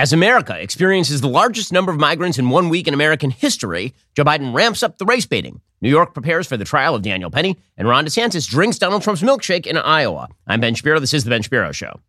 As America experiences the largest number of migrants in one week in American history, Joe Biden ramps up the race baiting. New York prepares for the trial of Daniel Penny, and Ron DeSantis drinks Donald Trump's milkshake in Iowa. I'm Ben Shapiro. This is The Ben Shapiro Show.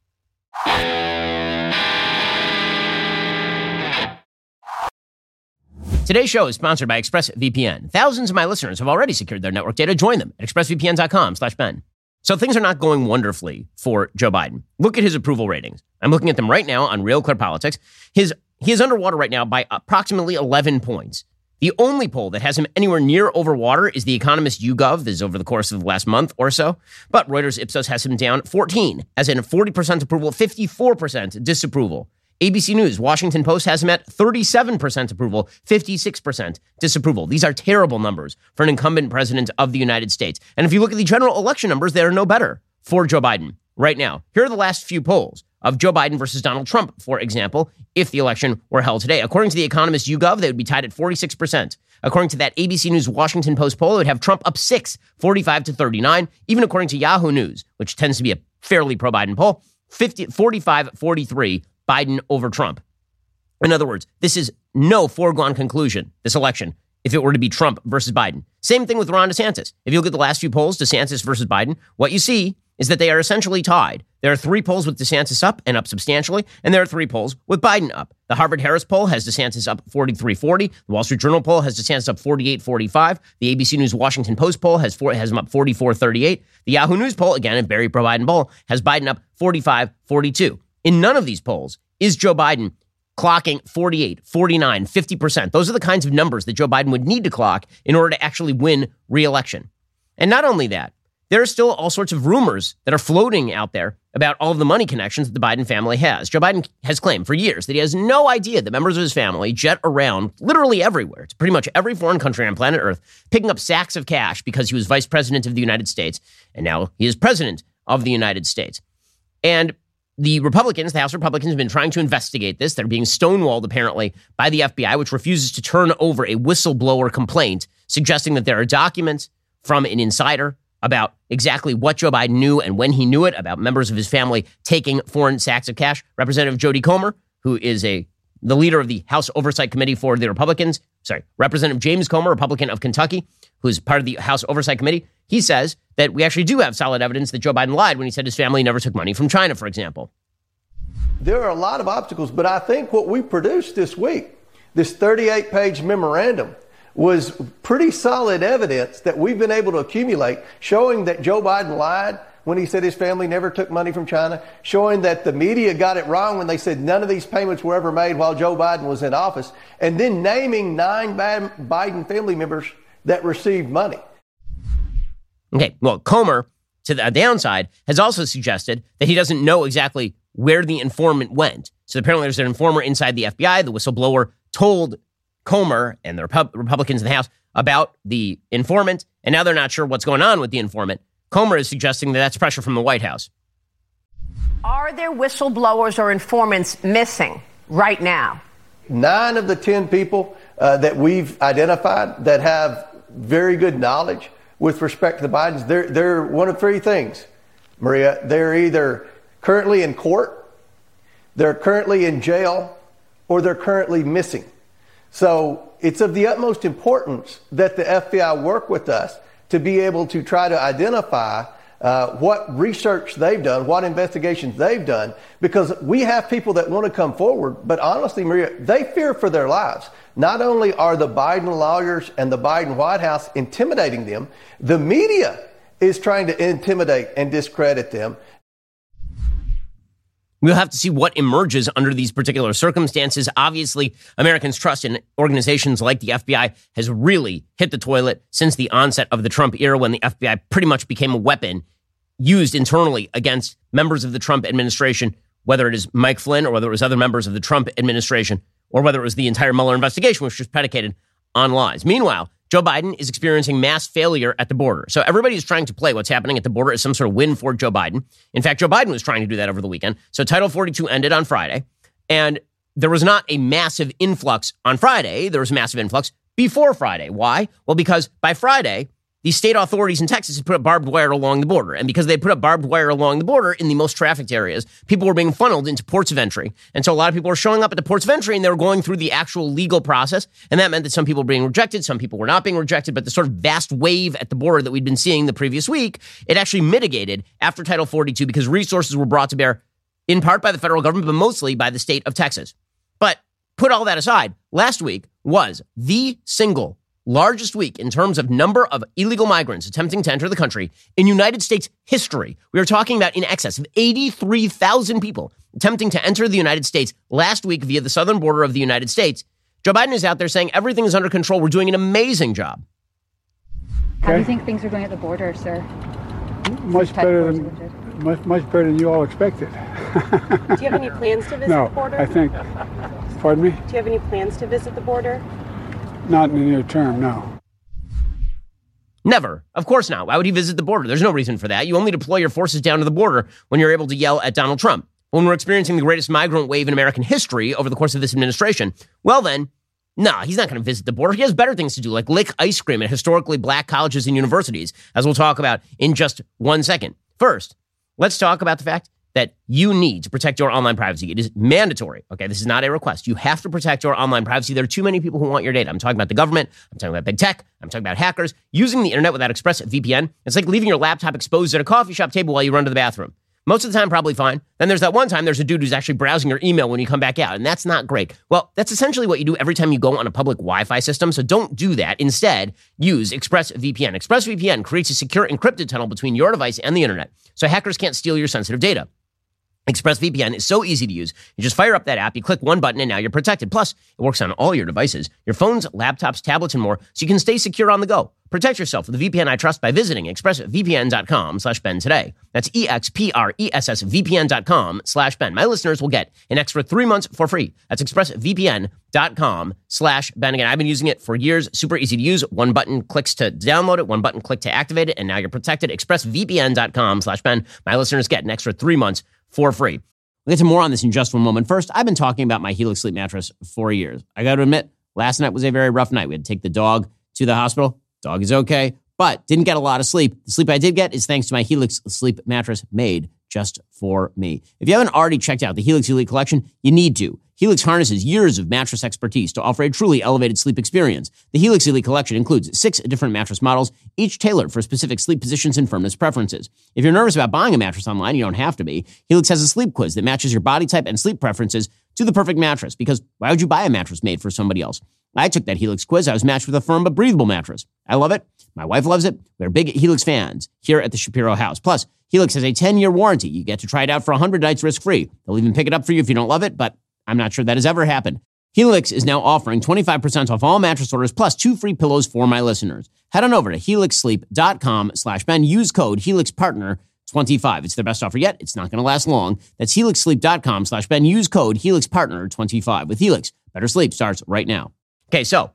Today's show is sponsored by ExpressVPN. Thousands of my listeners have already secured their network data. Join them at expressvpn.com slash Ben. So things are not going wonderfully for Joe Biden. Look at his approval ratings. I'm looking at them right now on Real Clear Politics. His he is underwater right now by approximately 11 points. The only poll that has him anywhere near over water is the Economist YouGov. This is over the course of the last month or so. But Reuters Ipsos has him down 14, as in 40% approval, 54% disapproval. ABC News, Washington Post has him at 37% approval, 56% disapproval. These are terrible numbers for an incumbent president of the United States. And if you look at the general election numbers, they are no better for Joe Biden right now. Here are the last few polls of Joe Biden versus Donald Trump, for example, if the election were held today. According to the Economist YouGov, they would be tied at 46%. According to that ABC News Washington Post poll, it would have Trump up six, 45 to 39. Even according to Yahoo News, which tends to be a fairly pro Biden poll, 50, 45 43 Biden over Trump. In other words, this is no foregone conclusion, this election, if it were to be Trump versus Biden. Same thing with Ron DeSantis. If you look at the last few polls, DeSantis versus Biden, what you see is that they are essentially tied. There are three polls with DeSantis up and up substantially, and there are three polls with Biden up. The Harvard Harris poll has DeSantis up 43 40. The Wall Street Journal poll has DeSantis up 48 45. The ABC News Washington Post poll has, four, has him up 44 38. The Yahoo News poll, again, a very pro Biden poll, has Biden up 45 42. In none of these polls is Joe Biden clocking 48, 49, 50%. Those are the kinds of numbers that Joe Biden would need to clock in order to actually win re-election. And not only that, there are still all sorts of rumors that are floating out there about all of the money connections that the Biden family has. Joe Biden has claimed for years that he has no idea that members of his family jet around literally everywhere, to pretty much every foreign country on planet Earth, picking up sacks of cash because he was vice president of the United States, and now he is president of the United States. And the Republicans, the House Republicans, have been trying to investigate this. They're being stonewalled, apparently, by the FBI, which refuses to turn over a whistleblower complaint suggesting that there are documents from an insider about exactly what Joe Biden knew and when he knew it about members of his family taking foreign sacks of cash. Representative Jody Comer, who is a the leader of the House Oversight Committee for the Republicans, sorry, Representative James Comer, Republican of Kentucky, who's part of the House Oversight Committee, he says that we actually do have solid evidence that Joe Biden lied when he said his family never took money from China, for example. There are a lot of obstacles, but I think what we produced this week, this 38 page memorandum, was pretty solid evidence that we've been able to accumulate showing that Joe Biden lied when he said his family never took money from China, showing that the media got it wrong when they said none of these payments were ever made while Joe Biden was in office, and then naming nine Biden family members that received money. Okay, well, Comer, to the uh, downside, has also suggested that he doesn't know exactly where the informant went. So apparently, there's an informer inside the FBI. The whistleblower told Comer and the Repu- Republicans in the House about the informant, and now they're not sure what's going on with the informant. Comer is suggesting that that's pressure from the White House. Are there whistleblowers or informants missing right now? Nine of the 10 people uh, that we've identified that have very good knowledge with respect to the Bidens, they're, they're one of three things, Maria. They're either currently in court, they're currently in jail, or they're currently missing. So it's of the utmost importance that the FBI work with us to be able to try to identify uh, what research they've done, what investigations they've done, because we have people that want to come forward, but honestly, Maria, they fear for their lives. Not only are the Biden lawyers and the Biden White House intimidating them, the media is trying to intimidate and discredit them. We'll have to see what emerges under these particular circumstances. Obviously, Americans' trust in organizations like the FBI has really hit the toilet since the onset of the Trump era when the FBI pretty much became a weapon used internally against members of the Trump administration, whether it is Mike Flynn or whether it was other members of the Trump administration or whether it was the entire Mueller investigation, which was predicated on lies. Meanwhile, Joe Biden is experiencing mass failure at the border. So everybody is trying to play what's happening at the border as some sort of win for Joe Biden. In fact, Joe Biden was trying to do that over the weekend. So Title 42 ended on Friday, and there was not a massive influx on Friday. There was a massive influx before Friday. Why? Well, because by Friday, the state authorities in Texas had put up barbed wire along the border. And because they put up barbed wire along the border in the most trafficked areas, people were being funneled into ports of entry. And so a lot of people were showing up at the ports of entry and they were going through the actual legal process. And that meant that some people were being rejected, some people were not being rejected. But the sort of vast wave at the border that we'd been seeing the previous week, it actually mitigated after Title 42 because resources were brought to bear in part by the federal government, but mostly by the state of Texas. But put all that aside, last week was the single largest week in terms of number of illegal migrants attempting to enter the country in United States history. We are talking about in excess of 83,000 people attempting to enter the United States last week via the southern border of the United States. Joe Biden is out there saying everything is under control. We're doing an amazing job. How do you think things are going at the border, sir? Much better than much, much better than you all expected. do you have any plans to visit no, the border? I think. Pardon me? Do you have any plans to visit the border? Not in the near term, no. Never. Of course not. Why would he visit the border? There's no reason for that. You only deploy your forces down to the border when you're able to yell at Donald Trump. When we're experiencing the greatest migrant wave in American history over the course of this administration, well, then, nah, he's not going to visit the border. He has better things to do, like lick ice cream at historically black colleges and universities, as we'll talk about in just one second. First, let's talk about the fact that you need to protect your online privacy. It is mandatory. Okay. This is not a request. You have to protect your online privacy. There are too many people who want your data. I'm talking about the government. I'm talking about big tech. I'm talking about hackers using the internet without ExpressVPN. It's like leaving your laptop exposed at a coffee shop table while you run to the bathroom. Most of the time, probably fine. Then there's that one time there's a dude who's actually browsing your email when you come back out, and that's not great. Well, that's essentially what you do every time you go on a public Wi Fi system, so don't do that. Instead, use ExpressVPN. ExpressVPN creates a secure encrypted tunnel between your device and the internet, so hackers can't steal your sensitive data. ExpressVPN is so easy to use. You just fire up that app, you click one button, and now you're protected. Plus, it works on all your devices, your phones, laptops, tablets, and more, so you can stay secure on the go. Protect yourself with the VPN I trust by visiting expressvpn.com slash Ben today. That's E-X-P-R-E-S-S-V-P-N dot com slash Ben. My listeners will get an extra three months for free. That's expressvpn.com slash Ben. Again, I've been using it for years. Super easy to use. One button clicks to download it, one button click to activate it, and now you're protected. expressvpn.com slash Ben. My listeners get an extra three months for free. We'll get to more on this in just one moment. First, I've been talking about my Helix sleep mattress for years. I got to admit, last night was a very rough night. We had to take the dog to the hospital. Dog is okay, but didn't get a lot of sleep. The sleep I did get is thanks to my Helix sleep mattress made just for me. If you haven't already checked out the Helix Elite collection, you need to. Helix harnesses years of mattress expertise to offer a truly elevated sleep experience. The Helix Elite collection includes six different mattress models, each tailored for specific sleep positions and firmness preferences. If you're nervous about buying a mattress online, you don't have to be. Helix has a sleep quiz that matches your body type and sleep preferences to the perfect mattress because why would you buy a mattress made for somebody else? I took that Helix quiz. I was matched with a firm but breathable mattress. I love it. My wife loves it. We're big Helix fans here at the Shapiro house. Plus, Helix has a 10 year warranty. You get to try it out for 100 nights risk free. They'll even pick it up for you if you don't love it, but I'm not sure that has ever happened. Helix is now offering 25% off all mattress orders plus two free pillows for my listeners. Head on over to helixsleep.com slash Ben. Use code HelixPartner25. It's their best offer yet. It's not going to last long. That's helixsleep.com slash Ben. Use code HelixPartner25. With Helix, better sleep starts right now. Okay, so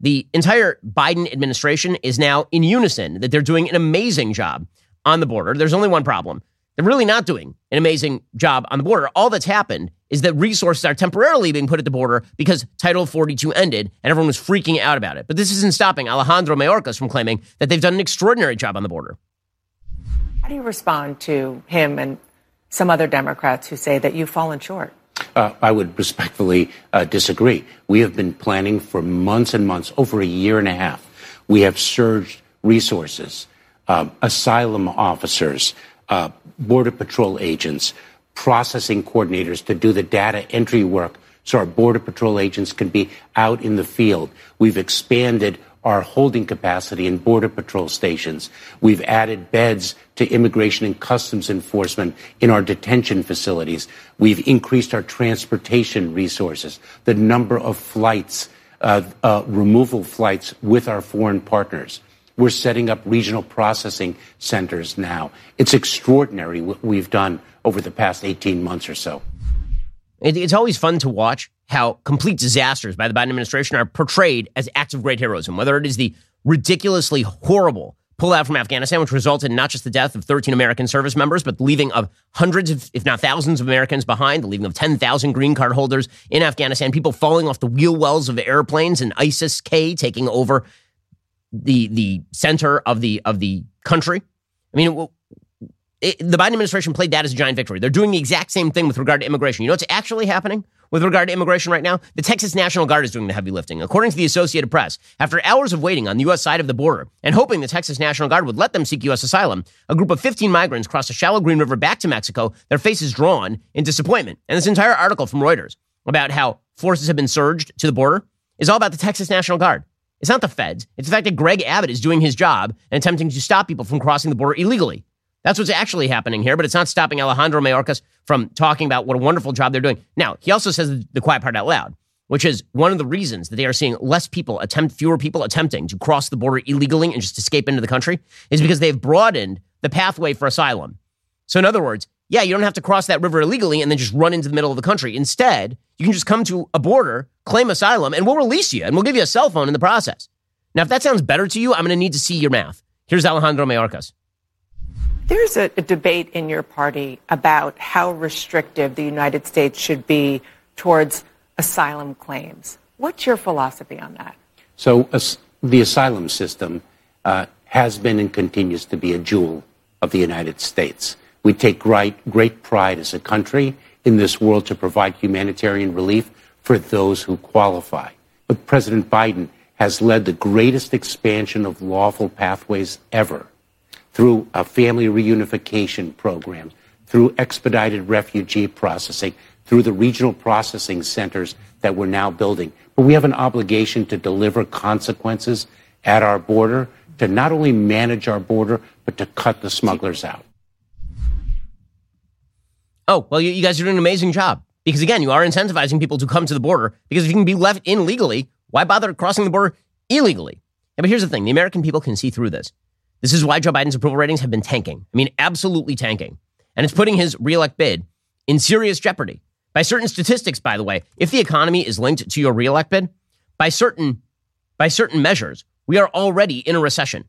the entire Biden administration is now in unison that they're doing an amazing job on the border. There's only one problem. They're really not doing an amazing job on the border. All that's happened is that resources are temporarily being put at the border because Title 42 ended and everyone was freaking out about it. But this isn't stopping Alejandro Mayorkas from claiming that they've done an extraordinary job on the border. How do you respond to him and some other Democrats who say that you've fallen short? Uh, I would respectfully uh, disagree. We have been planning for months and months, over a year and a half. We have surged resources, uh, asylum officers, uh, Border Patrol agents, processing coordinators to do the data entry work so our Border Patrol agents can be out in the field. We've expanded our holding capacity in Border Patrol stations. We've added beds to Immigration and Customs Enforcement in our detention facilities. We've increased our transportation resources, the number of flights, uh, uh, removal flights with our foreign partners. We're setting up regional processing centers now. It's extraordinary what we've done over the past 18 months or so. It's always fun to watch how complete disasters by the Biden administration are portrayed as acts of great heroism, whether it is the ridiculously horrible pullout from Afghanistan, which resulted in not just the death of 13 American service members, but the leaving of hundreds, of, if not thousands, of Americans behind, the leaving of 10,000 green card holders in Afghanistan, people falling off the wheel wells of airplanes, and ISIS K taking over the the center of the of the country. I mean, it, the Biden administration played that as a giant victory. They're doing the exact same thing with regard to immigration. You know what's actually happening with regard to immigration right now? The Texas National Guard is doing the heavy lifting. According to the Associated Press, after hours of waiting on the U.S. side of the border and hoping the Texas National Guard would let them seek U.S. asylum, a group of 15 migrants crossed the shallow Green River back to Mexico, their faces drawn in disappointment. And this entire article from Reuters about how forces have been surged to the border is all about the Texas National Guard. It's not the feds. It's the fact that Greg Abbott is doing his job and attempting to stop people from crossing the border illegally. That's what's actually happening here, but it's not stopping Alejandro Mayorkas from talking about what a wonderful job they're doing. Now, he also says the quiet part out loud, which is one of the reasons that they are seeing less people attempt, fewer people attempting to cross the border illegally and just escape into the country is because they've broadened the pathway for asylum. So, in other words, yeah, you don't have to cross that river illegally and then just run into the middle of the country. Instead, you can just come to a border, claim asylum, and we'll release you and we'll give you a cell phone in the process. Now, if that sounds better to you, I'm going to need to see your math. Here's Alejandro Mayorkas. There's a, a, debate in your party about how restrictive the United States should be towards asylum claims. What's your philosophy on that? So, uh, the asylum system uh, has been and continues to be a jewel of the United States. We take great, great pride as a country in this world to provide humanitarian relief for those who qualify. But President Biden has led the greatest expansion of lawful pathways ever through a family reunification program, through expedited refugee processing, through the regional processing centers that we're now building. But we have an obligation to deliver consequences at our border, to not only manage our border, but to cut the smugglers out. Oh, well, you, you guys are doing an amazing job. Because again, you are incentivizing people to come to the border because if you can be left in legally, why bother crossing the border illegally? Yeah, but here's the thing the American people can see through this. This is why Joe Biden's approval ratings have been tanking. I mean, absolutely tanking. And it's putting his reelect bid in serious jeopardy. By certain statistics, by the way, if the economy is linked to your reelect bid, by certain, by certain measures, we are already in a recession.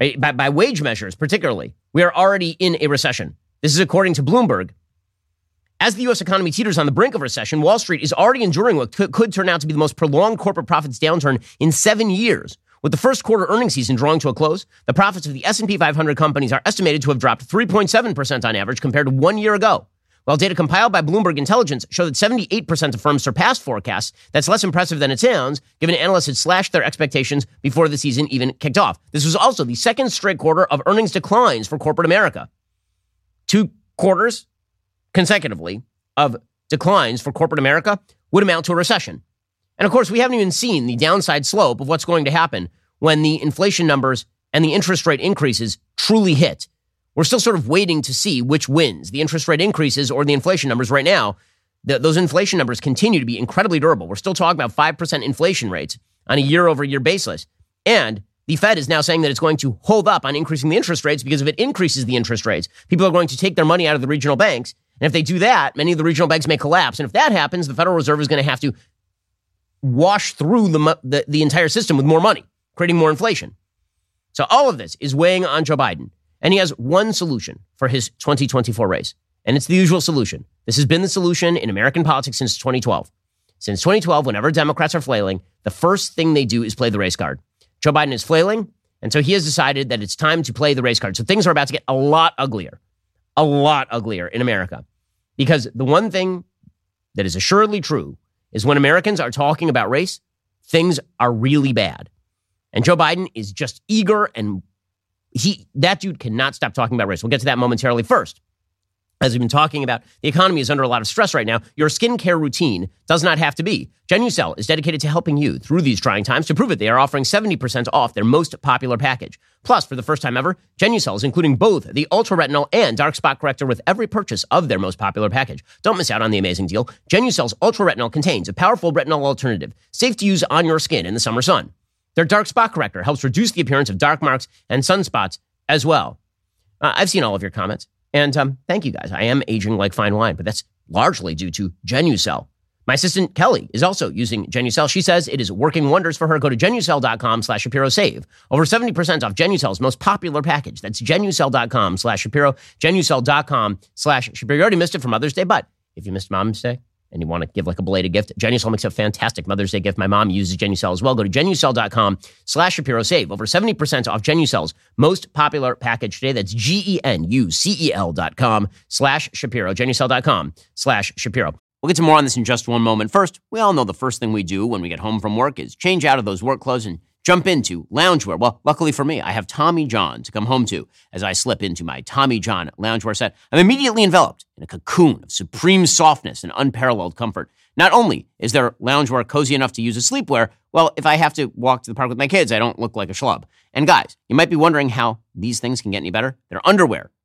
Right? By, by wage measures, particularly, we are already in a recession. This is according to Bloomberg. As the U.S. economy teeters on the brink of recession, Wall Street is already enduring what could, could turn out to be the most prolonged corporate profits downturn in seven years, with the first quarter earnings season drawing to a close, the profits of the S&P 500 companies are estimated to have dropped 3.7% on average compared to 1 year ago. While data compiled by Bloomberg Intelligence show that 78% of firms surpassed forecasts, that's less impressive than it sounds, given analysts had slashed their expectations before the season even kicked off. This was also the second straight quarter of earnings declines for corporate America. Two quarters consecutively of declines for corporate America would amount to a recession. And of course, we haven't even seen the downside slope of what's going to happen when the inflation numbers and the interest rate increases truly hit. We're still sort of waiting to see which wins, the interest rate increases or the inflation numbers right now. The, those inflation numbers continue to be incredibly durable. We're still talking about 5% inflation rates on a year over year basis. And the Fed is now saying that it's going to hold up on increasing the interest rates because if it increases the interest rates, people are going to take their money out of the regional banks. And if they do that, many of the regional banks may collapse. And if that happens, the Federal Reserve is going to have to wash through the, the, the entire system with more money, creating more inflation. So all of this is weighing on Joe Biden. And he has one solution for his 2024 race. And it's the usual solution. This has been the solution in American politics since 2012. Since 2012, whenever Democrats are flailing, the first thing they do is play the race card. Joe Biden is flailing, and so he has decided that it's time to play the race card. So things are about to get a lot uglier, a lot uglier in America. Because the one thing that is assuredly true is when Americans are talking about race, things are really bad. And Joe Biden is just eager and he that dude cannot stop talking about race. We'll get to that momentarily first as we've been talking about, the economy is under a lot of stress right now. Your skincare routine does not have to be. Genucel is dedicated to helping you through these trying times. To prove it, they are offering 70% off their most popular package. Plus, for the first time ever, Genucel is including both the Ultra Retinol and Dark Spot Corrector with every purchase of their most popular package. Don't miss out on the amazing deal. Genucel's Ultra Retinol contains a powerful retinol alternative, safe to use on your skin in the summer sun. Their Dark Spot Corrector helps reduce the appearance of dark marks and sunspots as well. Uh, I've seen all of your comments. And um, thank you guys. I am aging like fine wine, but that's largely due to Genucel. My assistant Kelly is also using Genucel. She says it is working wonders for her. Go to genucel.com slash Shapiro save. Over 70% off Genucel's most popular package. That's genucel.com slash Shapiro. Genucel.com slash Shapiro. You already missed it for Mother's Day, but if you missed Mom's Day, and you want to give like a belated gift, Genucel makes a fantastic Mother's Day gift. My mom uses Genucel as well. Go to genucel.com slash Shapiro. Save over 70% off Genucel's most popular package today. That's G-E-N-U-C-E-L dot com slash Shapiro. Genucel.com slash Shapiro. We'll get to more on this in just one moment. First, we all know the first thing we do when we get home from work is change out of those work clothes and jump into loungewear. Well, luckily for me, I have Tommy John to come home to as I slip into my Tommy John loungewear set. I'm immediately enveloped in a cocoon of supreme softness and unparalleled comfort. Not only is their loungewear cozy enough to use as sleepwear, well, if I have to walk to the park with my kids, I don't look like a schlub. And guys, you might be wondering how these things can get any better. Their underwear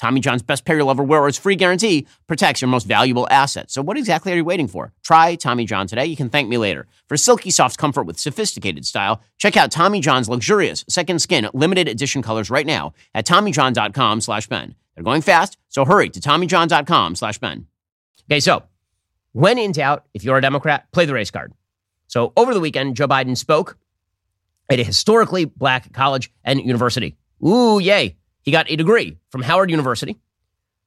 Tommy John's best pair you'll ever wear or its free guarantee protects your most valuable asset. So what exactly are you waiting for? Try Tommy John today. You can thank me later. For silky soft comfort with sophisticated style, check out Tommy John's luxurious second skin limited edition colors right now at TommyJohn.com slash Ben. They're going fast, so hurry to TommyJohn.com slash Ben. Okay, so when in doubt, if you're a Democrat, play the race card. So over the weekend, Joe Biden spoke at a historically black college and university. Ooh, yay. He got a degree from Howard University,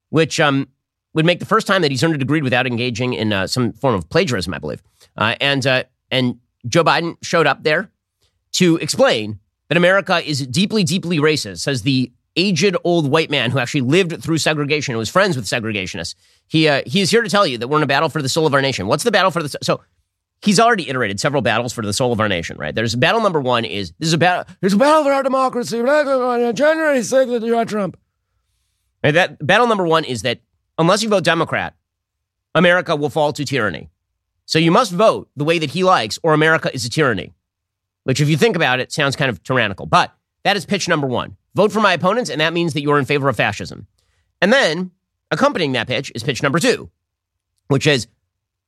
which um, would make the first time that he's earned a degree without engaging in uh, some form of plagiarism, I believe. Uh, and uh, and Joe Biden showed up there to explain that America is deeply, deeply racist. Says the aged old white man who actually lived through segregation and was friends with segregationists. He uh, he is here to tell you that we're in a battle for the soul of our nation. What's the battle for the so? He's already iterated several battles for the soul of our nation, right? There's battle number one is this is a battle. There's a battle for our democracy. January 6th, you are Trump. Right, that battle number one is that unless you vote Democrat, America will fall to tyranny. So you must vote the way that he likes, or America is a tyranny. Which, if you think about it, sounds kind of tyrannical. But that is pitch number one. Vote for my opponents, and that means that you're in favor of fascism. And then accompanying that pitch is pitch number two, which is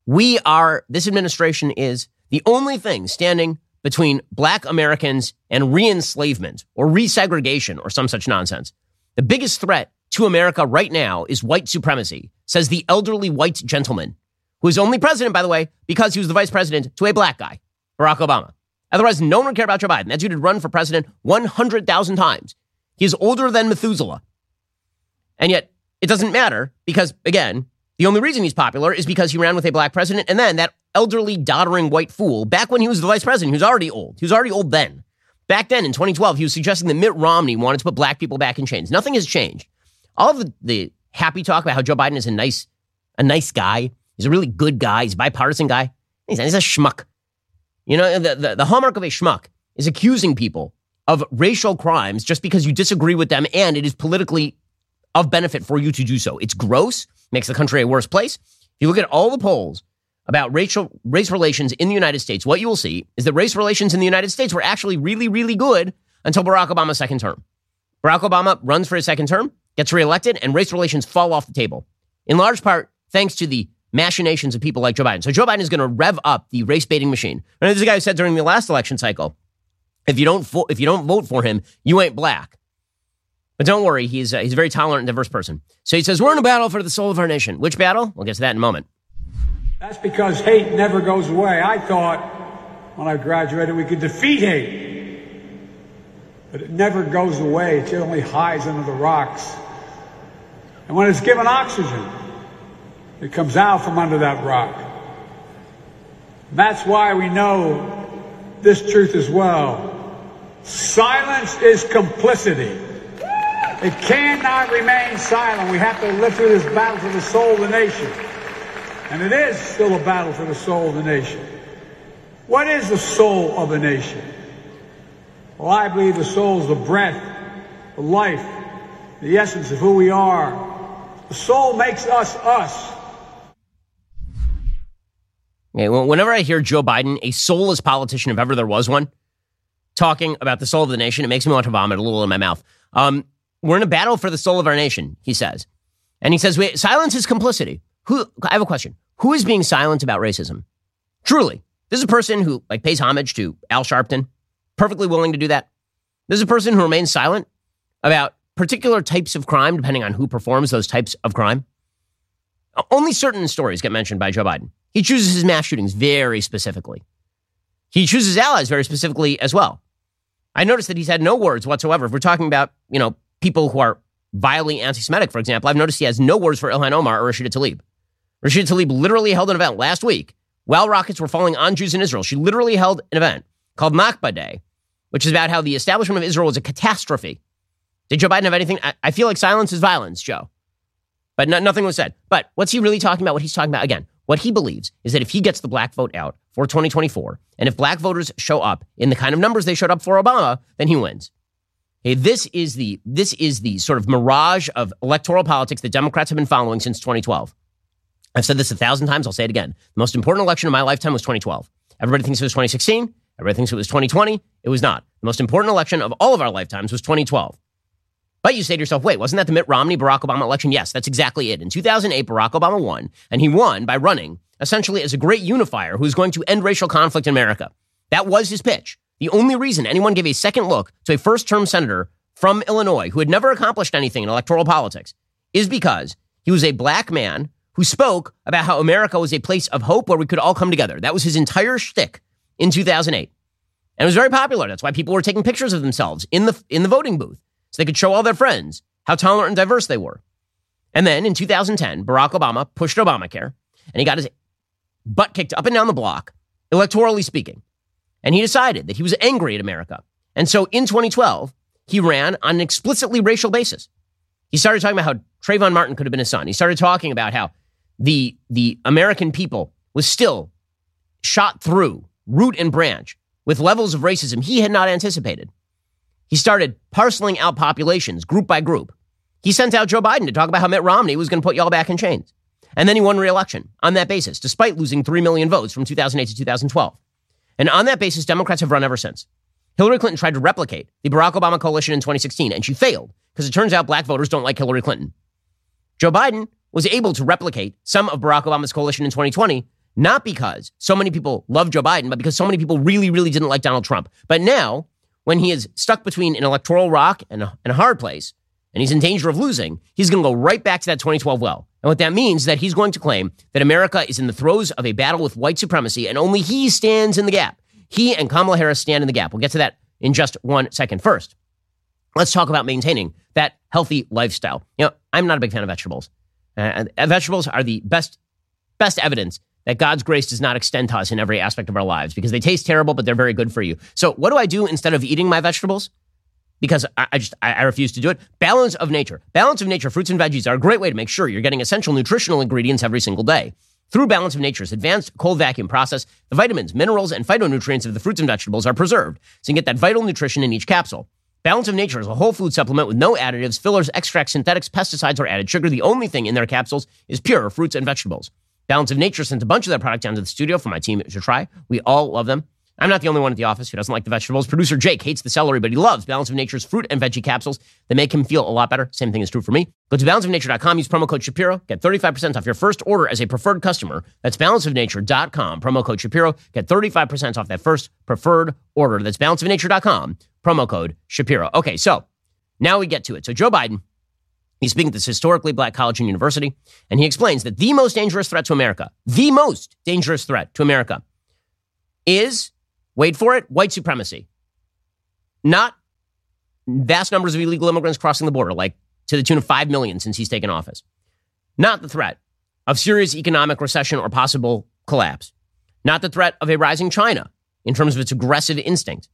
we are, this administration is the only thing standing between black Americans and re enslavement or resegregation or some such nonsense. The biggest threat to America right now is white supremacy, says the elderly white gentleman, who is only president, by the way, because he was the vice president to a black guy, Barack Obama. Otherwise, no one would care about Joe Biden. That dude had run for president 100,000 times. He is older than Methuselah. And yet, it doesn't matter because, again, the only reason he's popular is because he ran with a black president. And then that elderly, doddering white fool, back when he was the vice president, who's already old. He was already old then. Back then in 2012, he was suggesting that Mitt Romney wanted to put black people back in chains. Nothing has changed. All of the, the happy talk about how Joe Biden is a nice, a nice guy. He's a really good guy. He's a bipartisan guy. He's, he's a schmuck. You know, the, the, the hallmark of a schmuck is accusing people of racial crimes just because you disagree with them and it is politically of benefit for you to do so. It's gross makes the country a worse place. If you look at all the polls about racial race relations in the United States, what you will see is that race relations in the United States were actually really, really good until Barack Obama's second term. Barack Obama runs for his second term, gets reelected, and race relations fall off the table. In large part, thanks to the machinations of people like Joe Biden. So Joe Biden is going to rev up the race baiting machine. And this is a guy who said during the last election cycle, if you don't vo- if you don't vote for him, you ain't black. But don't worry, he's, uh, he's a very tolerant and diverse person. So he says, We're in a battle for the soul of our nation. Which battle? We'll get to that in a moment. That's because hate never goes away. I thought when I graduated we could defeat hate, but it never goes away, it only hides under the rocks. And when it's given oxygen, it comes out from under that rock. And that's why we know this truth as well. Silence is complicity. It cannot remain silent. We have to live through this battle for the soul of the nation. And it is still a battle for the soul of the nation. What is the soul of a nation? Well, I believe the soul is the breath, the life, the essence of who we are. The soul makes us us. Well, whenever I hear Joe Biden, a soulless politician, if ever there was one, talking about the soul of the nation, it makes me want to vomit a little in my mouth. Um, we're in a battle for the soul of our nation, he says. And he says, wait, silence is complicity. Who, I have a question. Who is being silent about racism? Truly. This is a person who like pays homage to Al Sharpton, perfectly willing to do that. This is a person who remains silent about particular types of crime, depending on who performs those types of crime. Only certain stories get mentioned by Joe Biden. He chooses his mass shootings very specifically. He chooses allies very specifically as well. I noticed that he's had no words whatsoever. If we're talking about, you know, people who are violently anti-Semitic, for example, I've noticed he has no words for Ilhan Omar or Rashida Tlaib. Rashida Tlaib literally held an event last week while rockets were falling on Jews in Israel. She literally held an event called Nakba Day, which is about how the establishment of Israel was a catastrophe. Did Joe Biden have anything? I, I feel like silence is violence, Joe. But no, nothing was said. But what's he really talking about? What he's talking about again? What he believes is that if he gets the black vote out for 2024, and if black voters show up in the kind of numbers they showed up for Obama, then he wins. Okay, this is the this is the sort of mirage of electoral politics that Democrats have been following since 2012. I've said this a thousand times. I'll say it again. The most important election of my lifetime was 2012. Everybody thinks it was 2016. Everybody thinks it was 2020. It was not. The most important election of all of our lifetimes was 2012. But you say to yourself, wait, wasn't that the Mitt Romney Barack Obama election? Yes, that's exactly it. In 2008, Barack Obama won, and he won by running essentially as a great unifier who's going to end racial conflict in America. That was his pitch. The only reason anyone gave a second look to a first term senator from Illinois who had never accomplished anything in electoral politics is because he was a black man who spoke about how America was a place of hope where we could all come together. That was his entire shtick in 2008. And it was very popular. That's why people were taking pictures of themselves in the, in the voting booth so they could show all their friends how tolerant and diverse they were. And then in 2010, Barack Obama pushed Obamacare and he got his butt kicked up and down the block, electorally speaking. And he decided that he was angry at America. And so in 2012, he ran on an explicitly racial basis. He started talking about how Trayvon Martin could have been his son. He started talking about how the, the American people was still shot through root and branch with levels of racism he had not anticipated. He started parceling out populations group by group. He sent out Joe Biden to talk about how Mitt Romney was going to put y'all back in chains. And then he won re-election on that basis, despite losing 3 million votes from 2008 to 2012. And on that basis, Democrats have run ever since. Hillary Clinton tried to replicate the Barack Obama coalition in 2016, and she failed because it turns out black voters don't like Hillary Clinton. Joe Biden was able to replicate some of Barack Obama's coalition in 2020, not because so many people love Joe Biden, but because so many people really, really didn't like Donald Trump. But now when he is stuck between an electoral rock and a, and a hard place, and he's in danger of losing, he's going to go right back to that 2012 well. And what that means is that he's going to claim that America is in the throes of a battle with white supremacy, and only he stands in the gap. He and Kamala Harris stand in the gap. We'll get to that in just one second. First, let's talk about maintaining that healthy lifestyle. You know, I'm not a big fan of vegetables. Uh, vegetables are the best best evidence that God's grace does not extend to us in every aspect of our lives because they taste terrible, but they're very good for you. So, what do I do instead of eating my vegetables? Because I, I just I, I refuse to do it. Balance of nature. Balance of nature. Fruits and veggies are a great way to make sure you're getting essential nutritional ingredients every single day. Through Balance of Nature's advanced cold vacuum process, the vitamins, minerals, and phytonutrients of the fruits and vegetables are preserved, so you get that vital nutrition in each capsule. Balance of Nature is a whole food supplement with no additives, fillers, extracts, synthetics, pesticides, or added sugar. The only thing in their capsules is pure fruits and vegetables. Balance of Nature sent a bunch of their product down to the studio for my team to try. We all love them. I'm not the only one at the office who doesn't like the vegetables. Producer Jake hates the celery, but he loves Balance of Nature's fruit and veggie capsules that make him feel a lot better. Same thing is true for me. Go to balanceofnature.com, use promo code Shapiro, get 35% off your first order as a preferred customer. That's balanceofnature.com, promo code Shapiro, get 35% off that first preferred order. That's balanceofnature.com, promo code Shapiro. Okay, so now we get to it. So Joe Biden He's speaking at this historically black college and university, and he explains that the most dangerous threat to America, the most dangerous threat to America, is, wait for it, white supremacy. Not vast numbers of illegal immigrants crossing the border, like to the tune of 5 million since he's taken office. Not the threat of serious economic recession or possible collapse. Not the threat of a rising China in terms of its aggressive instinct.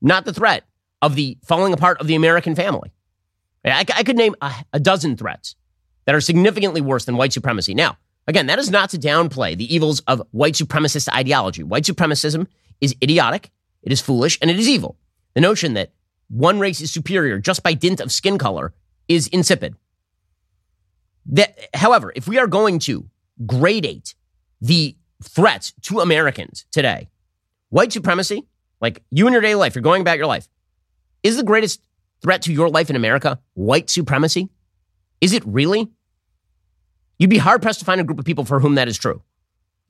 Not the threat of the falling apart of the American family. I, I could name a, a dozen threats that are significantly worse than white supremacy. Now, again, that is not to downplay the evils of white supremacist ideology. White supremacism is idiotic, it is foolish, and it is evil. The notion that one race is superior just by dint of skin color is insipid. That, however, if we are going to gradate the threats to Americans today, white supremacy, like you in your daily life, you're going about your life, is the greatest threat to your life in America white supremacy? Is it really? You'd be hard pressed to find a group of people for whom that is true.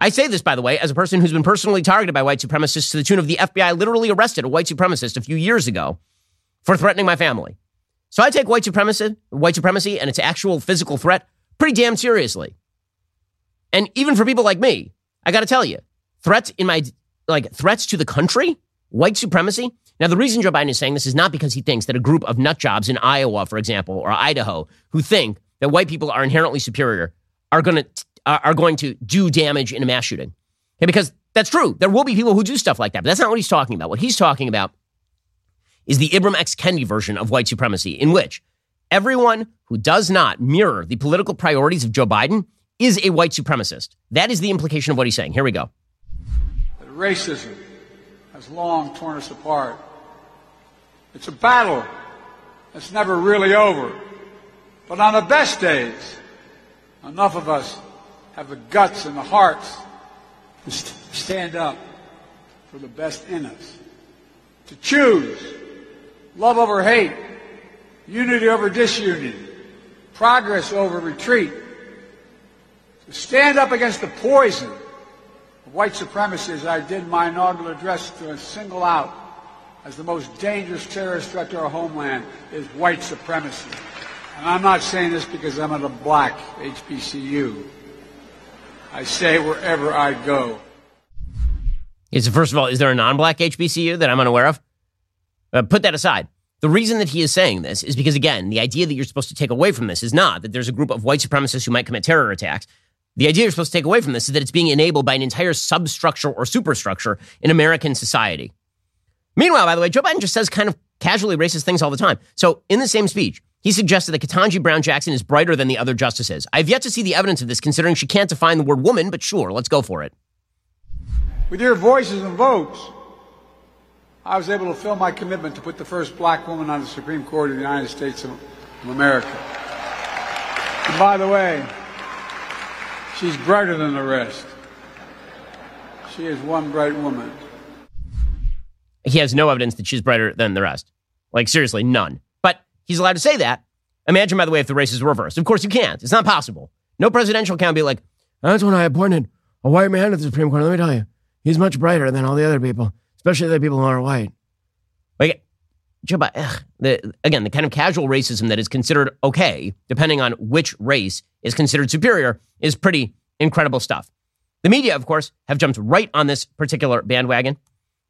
I say this, by the way, as a person who's been personally targeted by white supremacists to the tune of the FBI literally arrested a white supremacist a few years ago for threatening my family. So I take white supremacy, white supremacy and its actual physical threat pretty damn seriously. And even for people like me, I got to tell you, threats in my like threats to the country, white supremacy. Now, the reason Joe Biden is saying this is not because he thinks that a group of nut jobs in Iowa, for example, or Idaho, who think that white people are inherently superior, are going to are going to do damage in a mass shooting. Okay, because that's true. There will be people who do stuff like that, but that's not what he's talking about. What he's talking about is the Ibram X. Kendi version of white supremacy, in which everyone who does not mirror the political priorities of Joe Biden is a white supremacist. That is the implication of what he's saying. Here we go. Racism has long torn us apart. It's a battle that's never really over. But on the best days, enough of us have the guts and the hearts to st- stand up for the best in us. To choose love over hate, unity over disunity, progress over retreat. To stand up against the poison of white supremacy as I did my inaugural address to single out as the most dangerous terrorist threat to our homeland is white supremacy. And I'm not saying this because I'm at a black HBCU. I say wherever I go. First of all, is there a non-black HBCU that I'm unaware of? Uh, put that aside. The reason that he is saying this is because, again, the idea that you're supposed to take away from this is not that there's a group of white supremacists who might commit terror attacks. The idea you're supposed to take away from this is that it's being enabled by an entire substructure or superstructure in American society. Meanwhile, by the way, Joe Biden just says kind of casually racist things all the time. So, in the same speech, he suggested that Ketanji Brown Jackson is brighter than the other justices. I've yet to see the evidence of this, considering she can't define the word woman, but sure, let's go for it. With your voices and votes, I was able to fill my commitment to put the first black woman on the Supreme Court of the United States of America. And by the way, she's brighter than the rest. She is one bright woman. He has no evidence that she's brighter than the rest. Like, seriously, none. He's allowed to say that. Imagine, by the way, if the race is reversed. Of course, you can't. It's not possible. No presidential can be like, that's when I appointed a white man to the Supreme Court. Let me tell you, he's much brighter than all the other people, especially the people who aren't white. Like, Joe Biden, the, again, the kind of casual racism that is considered okay, depending on which race is considered superior, is pretty incredible stuff. The media, of course, have jumped right on this particular bandwagon.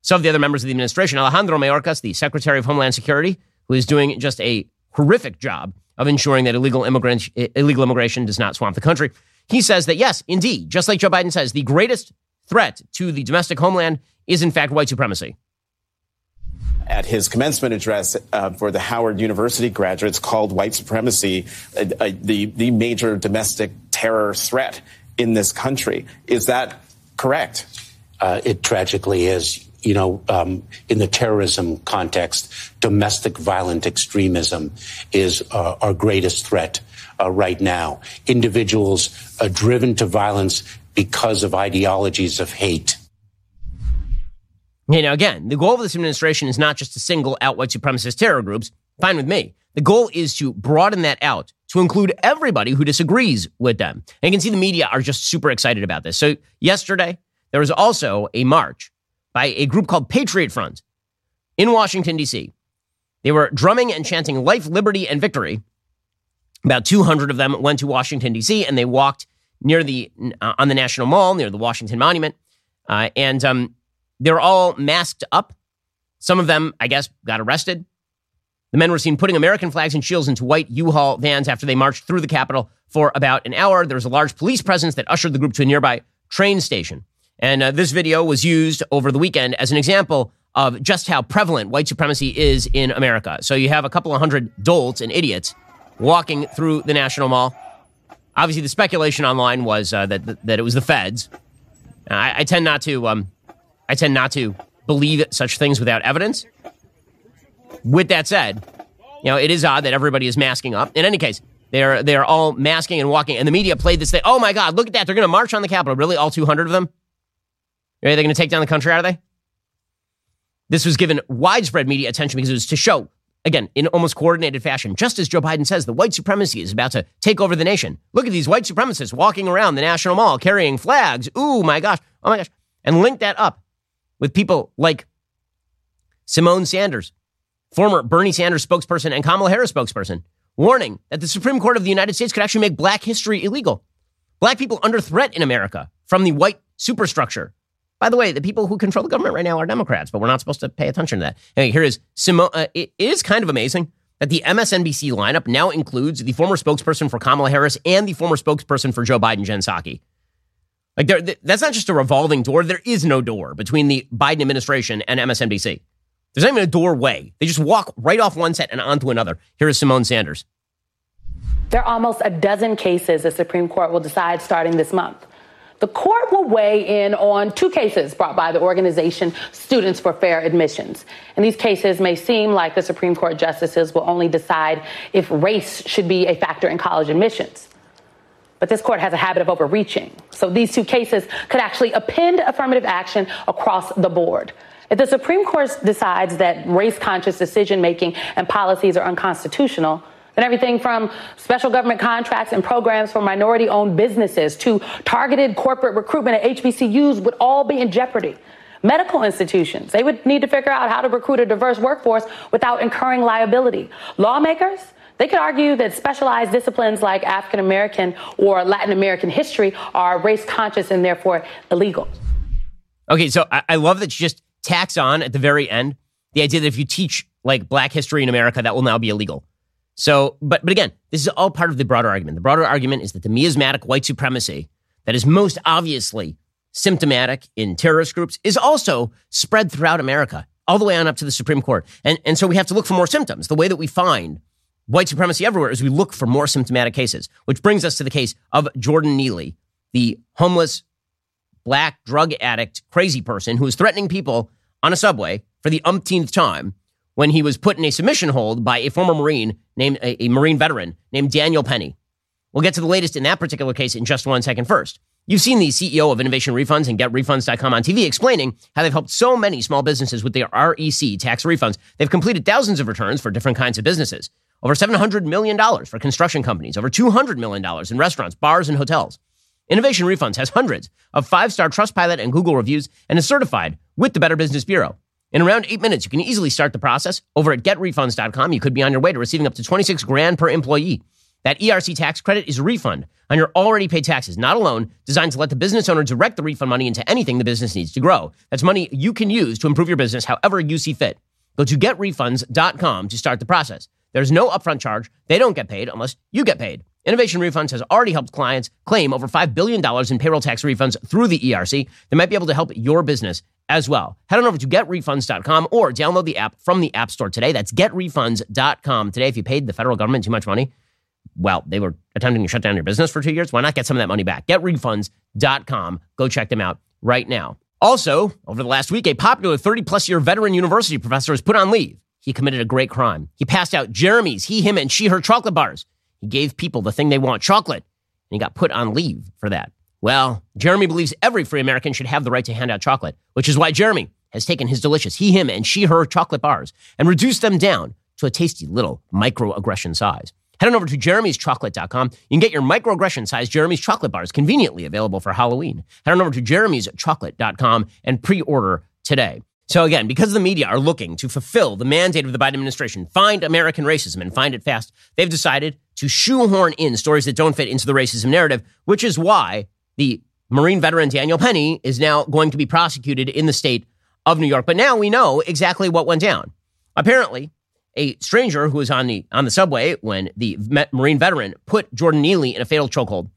Some of the other members of the administration, Alejandro Mayorkas, the Secretary of Homeland Security, who is doing just a horrific job of ensuring that illegal, immigrant, illegal immigration does not swamp the country. He says that, yes, indeed, just like Joe Biden says, the greatest threat to the domestic homeland is, in fact, white supremacy. At his commencement address uh, for the Howard University graduates, called white supremacy uh, uh, the, the major domestic terror threat in this country. Is that correct? Uh, it tragically is you know, um, in the terrorism context, domestic violent extremism is uh, our greatest threat uh, right now. Individuals are driven to violence because of ideologies of hate. You know, again, the goal of this administration is not just to single out white supremacist terror groups. Fine with me. The goal is to broaden that out to include everybody who disagrees with them. And you can see the media are just super excited about this. So yesterday, there was also a march by a group called Patriot Front in Washington, D.C. They were drumming and chanting life, liberty, and victory. About 200 of them went to Washington, D.C., and they walked near the, uh, on the National Mall, near the Washington Monument. Uh, and um, they're all masked up. Some of them, I guess, got arrested. The men were seen putting American flags and shields into white U-Haul vans after they marched through the Capitol for about an hour. There was a large police presence that ushered the group to a nearby train station. And uh, this video was used over the weekend as an example of just how prevalent white supremacy is in America. So you have a couple of hundred dolts and idiots walking through the National Mall. Obviously, the speculation online was uh, that that it was the feds. I, I tend not to um, I tend not to believe such things without evidence. With that said, you know it is odd that everybody is masking up. In any case, they're they're all masking and walking, and the media played this thing. Oh my God, look at that! They're going to march on the Capitol. Really, all two hundred of them? Are they going to take down the country, are they? This was given widespread media attention because it was to show, again, in almost coordinated fashion, just as Joe Biden says, the white supremacy is about to take over the nation. Look at these white supremacists walking around the National Mall carrying flags. Ooh, my gosh. Oh, my gosh. And link that up with people like Symone Sanders, former Bernie Sanders spokesperson and Kamala Harris spokesperson, warning that the Supreme Court of the United States could actually make black history illegal. Black people under threat in America from the white superstructure. By the way, the people who control the government right now are Democrats, but we're not supposed to pay attention to that. Anyway, here is Symone. Uh, it is kind of amazing that the MSNBC lineup now includes the former spokesperson for Kamala Harris and the former spokesperson for Joe Biden, Jen Psaki. Like, there, that's not just a revolving door. There is no door between the Biden administration and MSNBC. There's not even a doorway. They just walk right off one set and onto another. Here is Symone Sanders. There are almost a dozen cases the Supreme Court will decide starting this month. The court will weigh in on two cases brought by the organization Students for Fair Admissions. And these cases may seem like the Supreme Court justices will only decide if race should be a factor in college admissions. But this court has a habit of overreaching. So these two cases could actually append affirmative action across the board. If the Supreme Court decides that race conscious decision making and policies are unconstitutional, then everything from special government contracts and programs for minority owned businesses to targeted corporate recruitment at HBCUs would all be in jeopardy. Medical institutions, they would need to figure out how to recruit a diverse workforce without incurring liability. Lawmakers, they could argue that specialized disciplines like African American or Latin American history are race conscious and therefore illegal. Okay, so I, I love that you just tax on at the very end the idea that if you teach like black history in America, that will now be illegal. So, but but again, this is all part of the broader argument. The broader argument is that the miasmatic white supremacy that is most obviously symptomatic in terrorist groups is also spread throughout America, all the way on up to the Supreme Court. And and so we have to look for more symptoms. The way that we find white supremacy everywhere is we look for more symptomatic cases, which brings us to the case of Jordan Neely, the homeless black drug addict crazy person who was threatening people on a subway for the umpteenth time when he was put in a submission hold by a former Marine named a, a, Marine veteran named Daniel Penny. We'll get to the latest in that particular case in just one second first. You've seen the CEO of Innovation Refunds and GetRefunds.com on TV explaining how they've helped so many small businesses with their ERC tax refunds. They've completed thousands of returns for different kinds of businesses. Over $700 million for construction companies, over $200 million in restaurants, bars, and hotels. Innovation Refunds has hundreds of five star Trustpilot and Google reviews and is certified with the Better Business Bureau. In around eight minutes, you can easily start the process. Over at getrefunds.com, you could be on your way to receiving up to 26 grand per employee. That ERC tax credit is a refund on your already paid taxes, not a loan, designed to let the business owner direct the refund money into anything the business needs to grow. That's money you can use to improve your business however you see fit. Go to getrefunds.com to start the process. There's no upfront charge. They don't get paid unless you get paid. Innovation Refunds has already helped clients claim over $5 billion in payroll tax refunds through the ERC. They might be able to help your business as well. Head on over to getrefunds.com or download the app from the App Store today. That's getrefunds.com today. If you paid the federal government too much money, well, they were attempting to shut down your business for two years. Why not get some of that money back? Getrefunds.com. Go check them out right now. Also, over the last week, a popular 30 plus year veteran university professor was put on leave. He committed a great crime. He passed out Jeremy's, he, him, and she, her chocolate bars. He gave people the thing they want, chocolate, and he got put on leave for that. Well, Jeremy believes every free American should have the right to hand out chocolate, which is why Jeremy has taken his delicious he, him, and she, her chocolate bars and reduced them down to a tasty little microaggression size. Head on over to jeremy'schocolate.com. You can get your microaggression size Jeremy's chocolate bars conveniently available for Halloween. Head on over to jeremy'schocolate.com and pre order today. So again, because the media are looking to fulfill the mandate of the Biden administration, find American racism and find it fast, they've decided to shoehorn in stories that don't fit into the racism narrative, which is why the Marine veteran Daniel Penny is now going to be prosecuted in the state of New York. But now we know exactly what went down. Apparently, a stranger who was on the on the subway when the Marine veteran put Jordan Neely in a fatal chokehold.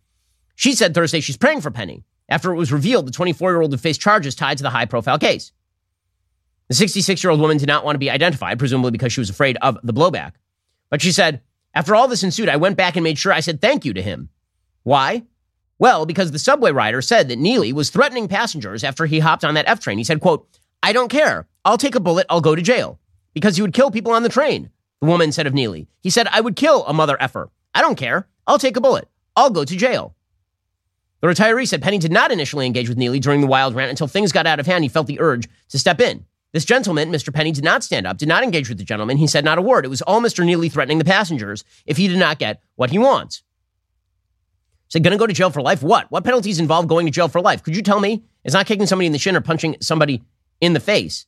She said Thursday she's praying for Penny after it was revealed the 24 year old had faced charges tied to the high profile case. The 66 year old woman did not want to be identified, presumably because she was afraid of the blowback. But she said, After all this ensued, I went back and made sure I said thank you to him. Why? Well, because the subway rider said that Neely was threatening passengers after he hopped on that F train. He said, quote, I don't care. I'll take a bullet. I'll go to jail. Because he would kill people on the train, the woman said of Neely. He said, I would kill a mother effer. I don't care. I'll take a bullet. I'll go to jail. The retiree said Penny did not initially engage with Neely during the wild rant until things got out of hand. He felt the urge to step in. This gentleman, Mr. Penny, did not stand up, did not engage with the gentleman. He said not a word. It was all Mr. Neely threatening the passengers if he did not get what he wants. Said, going to go to jail for life? What? What penalties involve going to jail for life? Could you tell me? It's not kicking somebody in the shin or punching somebody in the face.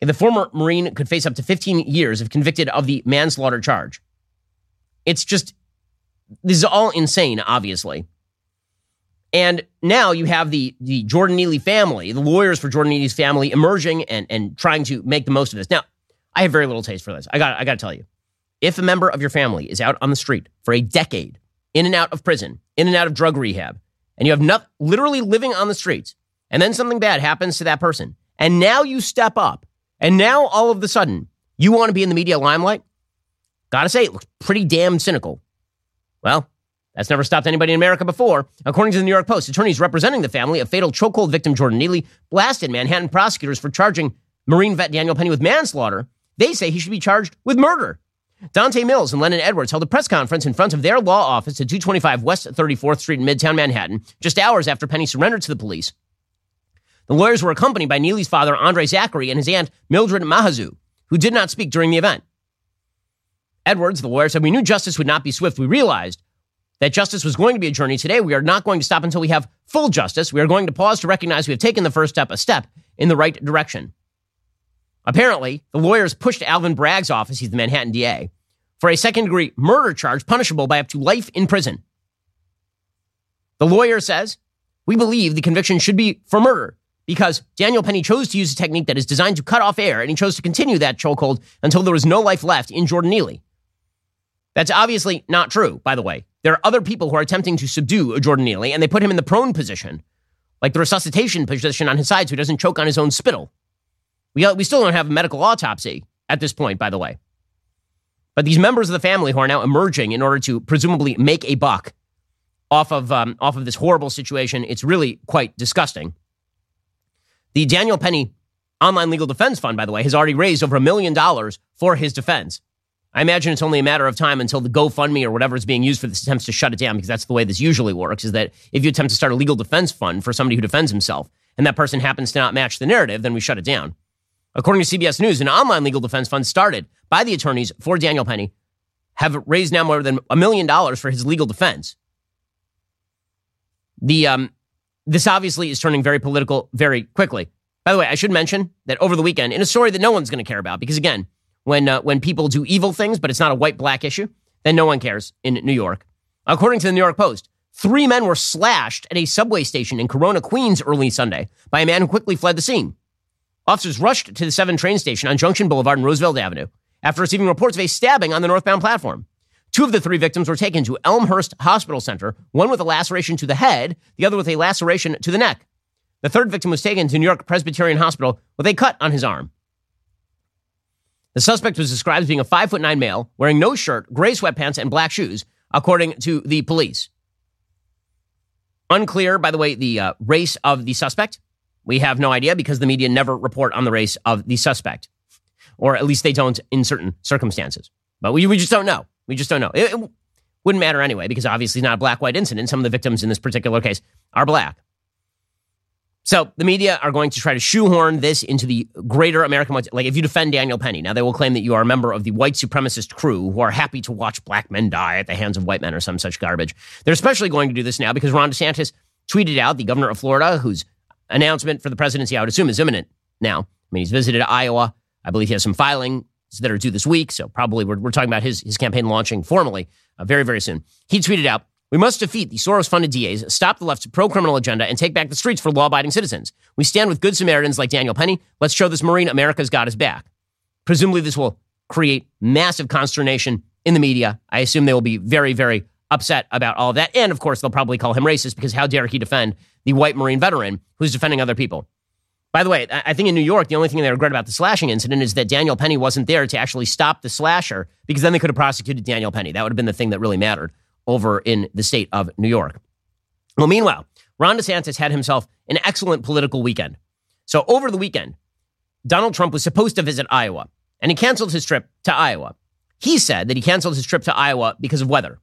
The former Marine could face up to 15 years if convicted of the manslaughter charge. It's just, this is all insane, obviously. And now you have the, the Jordan Neely family, the lawyers for Jordan Neely's family emerging and, and trying to make the most of this. Now, I have very little taste for this. I got, I got to tell you. If a member of your family is out on the street for a decade, in and out of prison, in and out of drug rehab, and you have not, literally living on the streets, and then something bad happens to that person, and now you step up, and now all of a sudden you want to be in the media limelight, gotta say, it looks pretty damn cynical. Well, that's never stopped anybody in America before. According to the New York Post, attorneys representing the family of fatal chokehold victim Jordan Neely blasted Manhattan prosecutors for charging Marine vet Daniel Penny with manslaughter. They say he should be charged with murder. Donte Mills and Lennon Edwards held a press conference in front of their law office at 225 West 34th Street in Midtown Manhattan just hours after Penny surrendered to the police. The lawyers were accompanied by Neely's father, Andre Zachery, and his aunt, Mildred Mahazu, who did not speak during the event. Edwards, the lawyer, said, We knew justice would not be swift. We realized that justice was going to be a journey today. We are not going to stop until we have full justice. We are going to pause to recognize we have taken the first step, a step in the right direction. Apparently, the lawyers pushed Alvin Bragg's office, he's the Manhattan DA, for a second degree murder charge punishable by up to life in prison. The lawyer says, We believe the conviction should be for murder because Daniel Penny chose to use a technique that is designed to cut off air, and he chose to continue that chokehold until there was no life left in Jordan Neely. That's obviously not true, by the way. There are other people who are attempting to subdue Jordan Neely, and they put him in the prone position, like the resuscitation position on his side so he doesn't choke on his own spittle. We, we still don't have a medical autopsy at this point, by the way. But these members of the family who are now emerging in order to presumably make a buck off of, um, off of this horrible situation, it's really quite disgusting. The Daniel Penny Online Legal Defense Fund, by the way, has already raised over a million dollars for his defense. I imagine it's only a matter of time until the GoFundMe or whatever is being used for this attempts to shut it down, because that's the way this usually works. Is that if you attempt to start a legal defense fund for somebody who defends himself, and that person happens to not match the narrative, then we shut it down. According to CBS News, an online legal defense fund started by the attorneys for Daniel Penny have raised now more than a million dollars for his legal defense. The um, this obviously is turning very political very quickly. By the way, I should mention that over the weekend, in a story that no one's going to care about, because again, when uh, when people do evil things, but it's not a white black issue, then no one cares in New York. According to the New York Post, three men were slashed at a subway station in Corona, Queens, early Sunday by a man who quickly fled the scene. Officers rushed to the 7 train station on Junction Boulevard and Roosevelt Avenue after receiving reports of a stabbing on the northbound platform. Two of the three victims were taken to Elmhurst Hospital Center, one with a laceration to the head, the other with a laceration to the neck. The third victim was taken to New York Presbyterian Hospital with a cut on his arm. The suspect was described as being a five foot nine male, wearing no shirt, gray sweatpants, and black shoes, according to the police. Unclear, by the way, the uh, race of the suspect. We have no idea because the media never report on the race of the suspect, or at least they don't in certain circumstances. But we, we just don't know. We just don't know. It, it wouldn't matter anyway because obviously not a black white incident. Some of the victims in this particular case are black. So the media are going to try to shoehorn this into the greater American white. Like if you defend Daniel Penny, now they will claim that you are a member of the white supremacist crew who are happy to watch black men die at the hands of white men or some such garbage. They're especially going to do this now because Ron DeSantis tweeted out, the governor of Florida, whose announcement for the presidency, I would assume, is imminent now. I mean, he's visited Iowa. I believe he has some filings that are due this week. So probably we're, we're talking about his, his campaign launching formally uh, very, very soon. He tweeted out, we must defeat the Soros funded DAs, stop the left's pro criminal agenda, and take back the streets for law abiding citizens. We stand with good Samaritans like Daniel Penny. Let's show this Marine America's got his back. Presumably, this will create massive consternation in the media. I assume they will be very, very upset about all of that. And of course, they'll probably call him racist because how dare he defend the white Marine veteran who's defending other people? By the way, I think in New York, the only thing they regret about the slashing incident is that Daniel Penny wasn't there to actually stop the slasher because then they could have prosecuted Daniel Penny. That would have been the thing that really mattered over in the state of New York. Well, meanwhile, Ron DeSantis had himself an excellent political weekend. So over the weekend, Donald Trump was supposed to visit Iowa, and he canceled his trip to Iowa. He said that he canceled his trip to Iowa because of weather.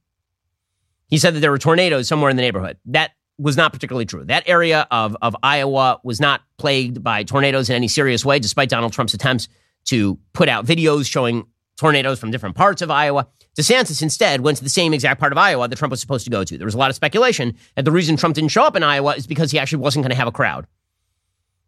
He said that there were tornadoes somewhere in the neighborhood. That was not particularly true. That area of, of Iowa was not plagued by tornadoes in any serious way, despite Donald Trump's attempts to put out videos showing tornadoes from different parts of Iowa. DeSantis instead went to the same exact part of Iowa that Trump was supposed to go to. There was a lot of speculation that the reason Trump didn't show up in Iowa is because he actually wasn't going to have a crowd.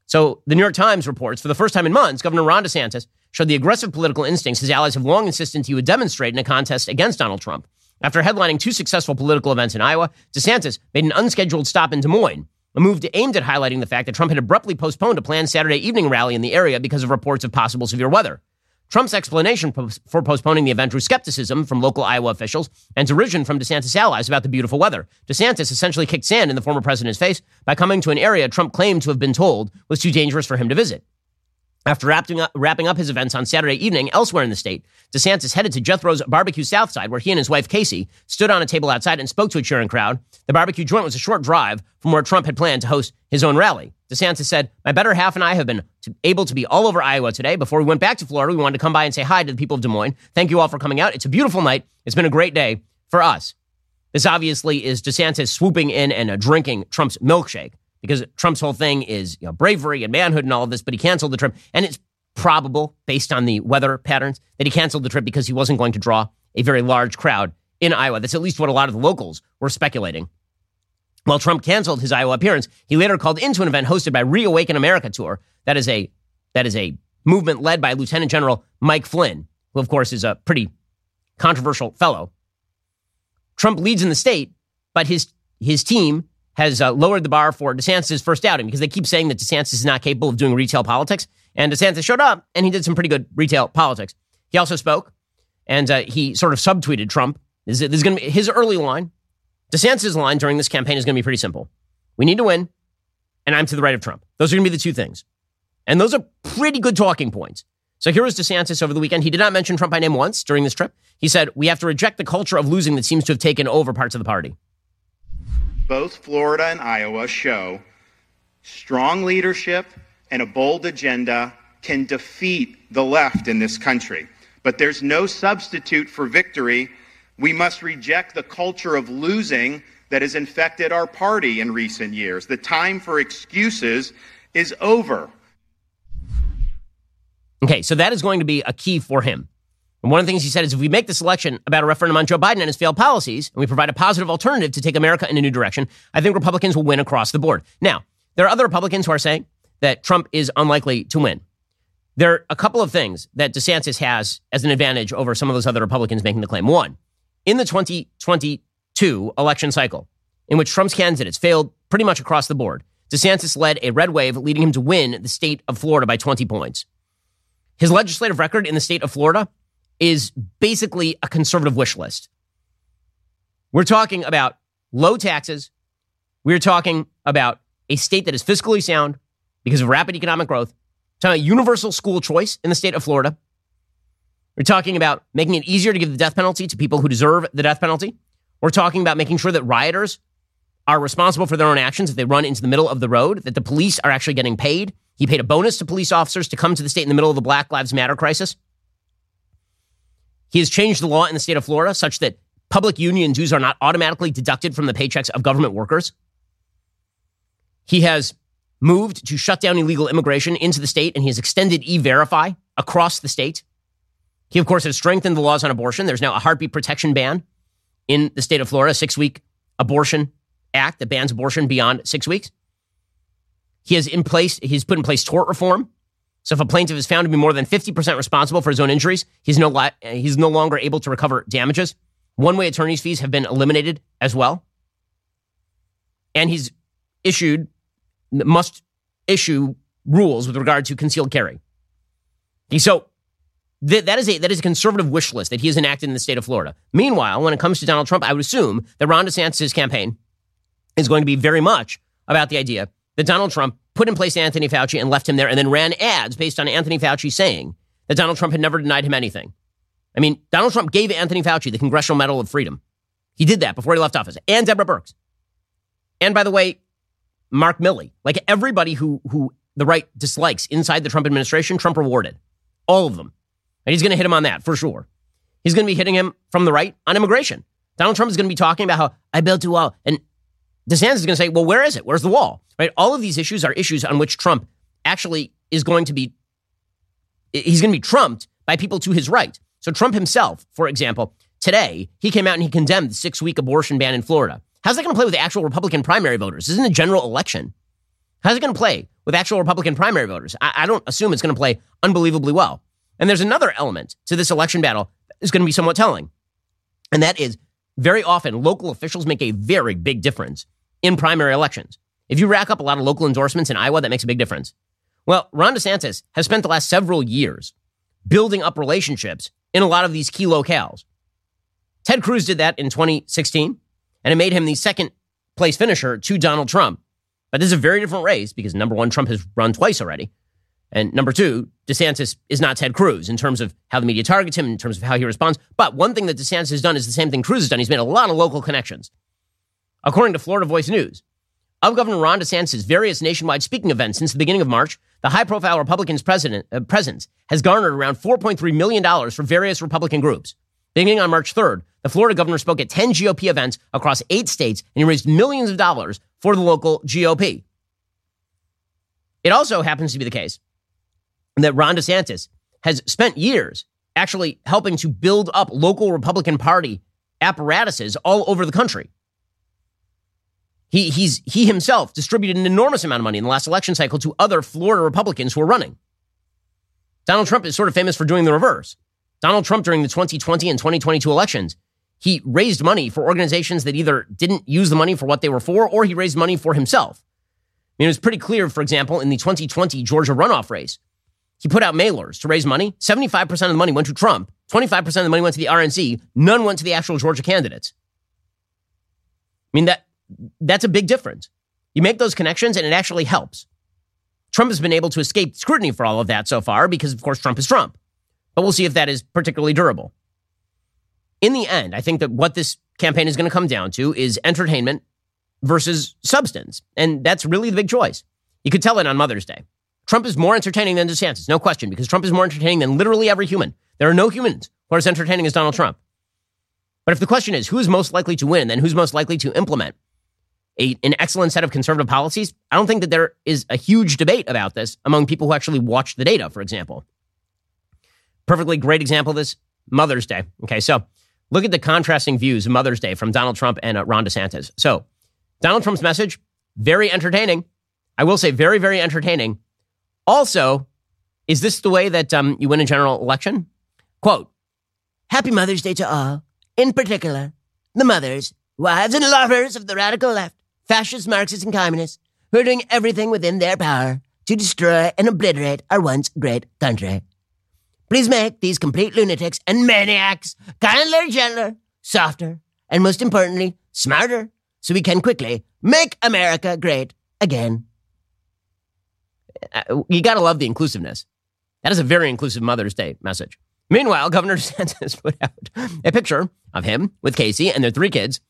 So the New York Times reports for the first time in months, Governor Ron DeSantis showed the aggressive political instincts his allies have long insisted he would demonstrate in a contest against Donald Trump. After headlining two successful political events in Iowa, DeSantis made an unscheduled stop in Des Moines, a move aimed at highlighting the fact that Trump had abruptly postponed a planned Saturday evening rally in the area because of reports of possible severe weather. Trump's explanation for postponing the event drew skepticism from local Iowa officials and derision from DeSantis allies about the beautiful weather. DeSantis essentially kicked sand in the former president's face by coming to an area Trump claimed to have been told was too dangerous for him to visit. After wrapping up, wrapping up his events on Saturday evening elsewhere in the state, DeSantis headed to Jethro's Barbecue Southside, where he and his wife Casey stood on a table outside and spoke to a cheering crowd. The barbecue joint was a short drive from where Trump had planned to host his own rally. DeSantis said, My better half and I have been able to be all over Iowa today. Before we went back to Florida, we wanted to come by and say hi to the people of Des Moines. Thank you all for coming out. It's a beautiful night. It's been a great day for us. This obviously is DeSantis swooping in and uh, drinking Trump's milkshake because Trump's whole thing is you know, bravery and manhood and all of this, but he canceled the trip. And it's probable, based on the weather patterns, that he canceled the trip because he wasn't going to draw a very large crowd in Iowa. That's at least what a lot of the locals were speculating. While Trump canceled his Iowa appearance, he later called into an event hosted by Reawaken America Tour. That is a that is a movement led by Lieutenant General Mike Flynn, who of course is a pretty controversial fellow. Trump leads in the state, but his his team has uh, lowered the bar for DeSantis' first outing because they keep saying that DeSantis is not capable of doing retail politics. And DeSantis showed up and he did some pretty good retail politics. He also spoke and uh, he sort of subtweeted Trump. This is, going to be his early line. DeSantis' line during this campaign is going to be pretty simple. We need to win, and I'm to the right of Trump. Those are going to be the two things. And those are pretty good talking points. So here was DeSantis over the weekend. He did not mention Trump by name once during this trip. He said, We have to reject the culture of losing that seems to have taken over parts of the party. Both Florida and Iowa show strong leadership and a bold agenda can defeat the left in this country. But there's no substitute for victory. We must reject the culture of losing that has infected our party in recent years. The time for excuses is over. Okay, so that is going to be a key for him. And one of the things he said is if we make this election about a referendum on Joe Biden and his failed policies, and we provide a positive alternative to take America in a new direction, I think Republicans will win across the board. Now, there are other Republicans who are saying that Trump is unlikely to win. There are a couple of things that DeSantis has as an advantage over some of those other Republicans making the claim. One, in the 2022 election cycle, in which Trump's candidates failed pretty much across the board, DeSantis led a red wave, leading him to win the state of Florida by 20 points. His legislative record in the state of Florida is basically a conservative wish list. We're talking about low taxes. We're talking about a state that is fiscally sound because of rapid economic growth. We're talking about universal school choice in the state of Florida. We're talking about making it easier to give the death penalty to people who deserve the death penalty. We're talking about making sure that rioters are responsible for their own actions if they run into the middle of the road, that the police are actually getting paid. He paid a bonus to police officers to come to the state in the middle of the Black Lives Matter crisis. He has changed the law in the state of Florida such that public union dues are not automatically deducted from the paychecks of government workers. He has moved to shut down illegal immigration into the state, and he has extended e verify across the state. He, of course, has strengthened the laws on abortion. There's now a heartbeat protection ban in the state of Florida, a six week abortion act that bans abortion beyond six weeks. He has in place, he's put in place tort reform. So if a plaintiff is found to be more than 50% responsible for his own injuries, he's no, li- he's no longer able to recover damages. One way attorney's fees have been eliminated as well. And he's issued, must issue rules with regard to concealed carry. So th- that is a that is a conservative wish list that he has enacted in the state of Florida. Meanwhile, when it comes to Donald Trump, I would assume that Ron DeSantis' campaign is going to be very much about the idea that Donald Trump put in place Anthony Fauci and left him there and then ran ads based on Anthony Fauci saying that Donald Trump had never denied him anything. I mean, Donald Trump gave Anthony Fauci the Congressional Medal of Freedom. He did that before he left office, and Deborah Birx. And by the way, Mark Milley, like everybody who who the right dislikes inside the Trump administration, Trump rewarded all of them, and he's going to hit him on that for sure. He's going to be hitting him from the right on immigration. Donald Trump is going to be talking about how I built a wall, and DeSantis is going to say, "Well, where is it? Where's the wall?" Right? All of these issues are issues on which Trump actually is going to be. He's going to be trumped by people to his right. So Trump himself, for example, today he came out and he condemned the six-week abortion ban in Florida. How's that going to play with actual Republican primary voters? This isn't a general election. How's it going to play with actual Republican primary voters? I, I don't assume it's going to play unbelievably well. And there's another element to this election battle that is going to be somewhat telling, and that is very often local officials make a very big difference in primary elections. If you rack up a lot of local endorsements in Iowa, that makes a big difference. Well, Ron DeSantis has spent the last several years building up relationships in a lot of these key locales. Ted Cruz did that in 2016, and it made him the second place finisher to Donald Trump. But this is a very different race because number one, Trump has run twice already. And number two, DeSantis is not Ted Cruz in terms of how the media targets him, in terms of how he responds. But one thing that DeSantis has done is the same thing Cruz has done. He's made a lot of local connections. According to Florida Voice News, of Governor Ron DeSantis' various nationwide speaking events since the beginning of March, the high-profile Republicans' president, uh, presence has garnered around $4.3 million for various Republican groups. Beginning on March 3rd, the Florida governor spoke at 10 GOP events across eight states and he raised millions of dollars for the local GOP. It also happens to be the case that Ron DeSantis has spent years actually helping to build up local Republican Party apparatuses all over the country. He, he's, he himself distributed an enormous amount of money in the last election cycle to other Florida Republicans who are running. Donald Trump is sort of famous for doing the reverse. Donald Trump, during the 2020 and 2022 elections, he raised money for organizations that either didn't use the money for what they were for or he raised money for himself. I mean, it was pretty clear, for example, in the 2020 Georgia runoff race, he put out mailers to raise money. 75% of the money went to Trump, 25% of the money went to the RNC, none went to the actual Georgia candidates. I mean, that that's a big difference. You make those connections and it actually helps. Trump has been able to escape scrutiny for all of that so far because, of course, Trump is Trump. But we'll see if that is particularly durable. In the end, I think that what this campaign is going to come down to is entertainment versus substance. And that's really the big choice. You could tell it on Mother's Day. Trump is more entertaining than DeSantis, no question, because Trump is more entertaining than literally every human. There are no humans who are as entertaining as Donald Trump. But if the question is who is most likely to win, then who's most likely to implement a, an excellent set of conservative policies, I don't think that there is a huge debate about this among people who actually watch the data, for example. Perfectly great example of this Mother's Day. Okay, so look at the contrasting views of Mother's Day from Donald Trump and uh, Ron DeSantis. So, Donald Trump's message, very entertaining. I will say, very, very entertaining. Also, is this the way that um, you win a general election? Quote Happy Mother's Day to all, in particular, the mothers, wives, and lovers of the radical left, fascists, Marxists, and communists, who are doing everything within their power to destroy and obliterate our once great country. Please make these complete lunatics and maniacs kinder, gentler, softer, and most importantly, smarter, so we can quickly make America great again. Uh, you got to love the inclusiveness. That is a very inclusive Mother's Day message. Meanwhile, Governor DeSantis put out a picture of him with Casey and their three kids.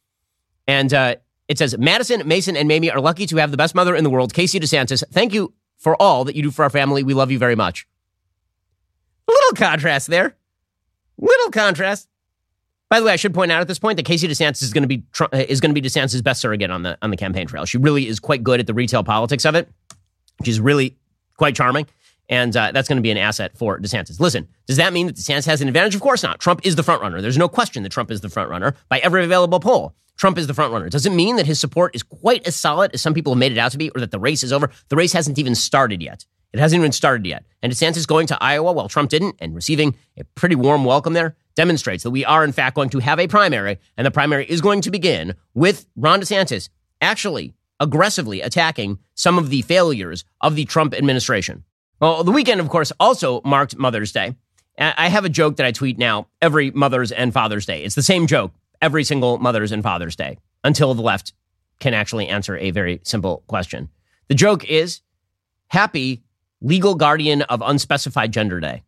And uh, it says, Madison, Mason, and Mamie are lucky to have the best mother in the world, Casey DeSantis. Thank you for all that you do for our family. We love you very much. Little contrast there. Little contrast. By the way, I should point out at this point that Casey DeSantis is going to be is going to be DeSantis' best surrogate on the on the campaign trail. She really is quite good at the retail politics of it. She's really quite charming, and uh, that's going to be an asset for DeSantis. Listen, does that mean that DeSantis has an advantage? Of course not. Trump is the front runner. There's no question that Trump is the front runner by every available poll. Trump is the front runner. Does it mean that his support is quite as solid as some people have made it out to be, or that the race is over? The race hasn't even started yet. It hasn't even started yet. And DeSantis going to Iowa while Trump didn't and receiving a pretty warm welcome there demonstrates that we are, in fact, going to have a primary. And the primary is going to begin with Ron DeSantis actually aggressively attacking some of the failures of the Trump administration. Well, the weekend, of course, also marked Mother's Day. I have a joke that I tweet now every Mother's and Father's Day. It's the same joke every single Mother's and Father's Day until the left can actually answer a very simple question. The joke is happy legal guardian of unspecified gender day.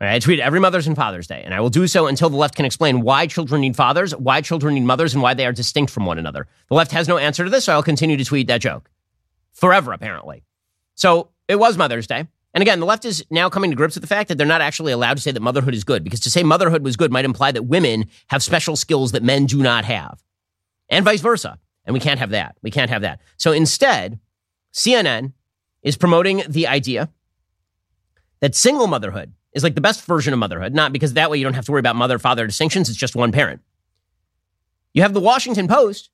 I tweet every Mother's and Father's Day, and I will do so until the left can explain why children need fathers, why children need mothers, and why they are distinct from one another. The left has no answer to this, so I'll continue to tweet that joke. Forever, apparently. So it was Mother's Day. And again, the left is now coming to grips with the fact that they're not actually allowed to say that motherhood is good, because to say motherhood was good might imply that women have special skills that men do not have, and vice versa. And we can't have that. We can't have that. So instead, CNN is promoting the idea that single motherhood is like the best version of motherhood, not because that way you don't have to worry about mother father distinctions, it's just one parent. You have the Washington Post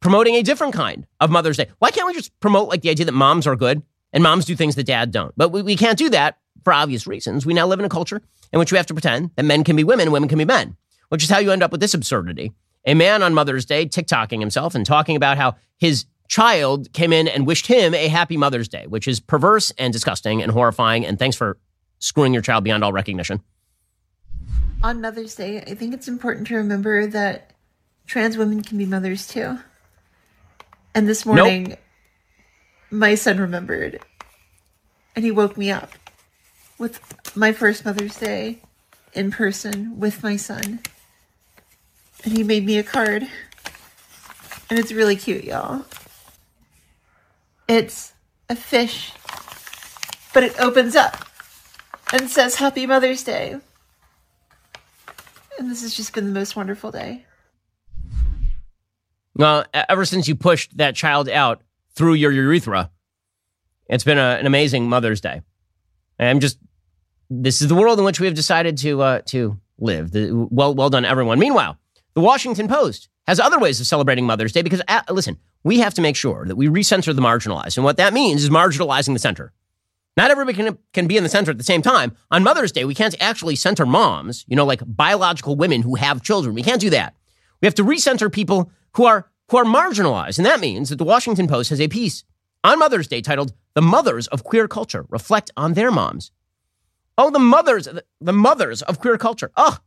promoting a different kind of Mother's Day. Why can't we just promote like the idea that moms are good and moms do things that dad don't? But we, we can't do that for obvious reasons. We now live in a culture in which we have to pretend that men can be women and women can be men, which is how you end up with this absurdity. a man on Mother's Day TikToking himself and talking about how his child came in and wished him a happy Mother's Day, which is perverse and disgusting and horrifying. And thanks for screwing your child beyond all recognition. On Mother's Day, I think it's important to remember that trans women can be mothers too. And this morning, nope. my son remembered and he woke me up with my first Mother's Day in person with my son. And he made me a card. And it's really cute, y'all. It's a fish, but it opens up and says Happy Mother's Day. And this has just been the most wonderful day. Well, ever since you pushed that child out through your urethra, it's been a, an amazing Mother's Day. I'm just, this is the world in which we have decided to uh, to live. The, well, well done, everyone. Meanwhile, the Washington Post has other ways of celebrating Mother's Day because, uh, listen, we have to make sure that we recenter the marginalized. And what that means is marginalizing the center. Not everybody can, can be in the center at the same time. On Mother's Day, we can't actually center moms, you know, like biological women who have children. We can't do that. We have to recenter people who are who are marginalized. And that means that the Washington Post has a piece on Mother's Day titled The Mothers of Queer Culture Reflect on Their Moms. Oh, the mothers, the mothers of queer culture. Oh,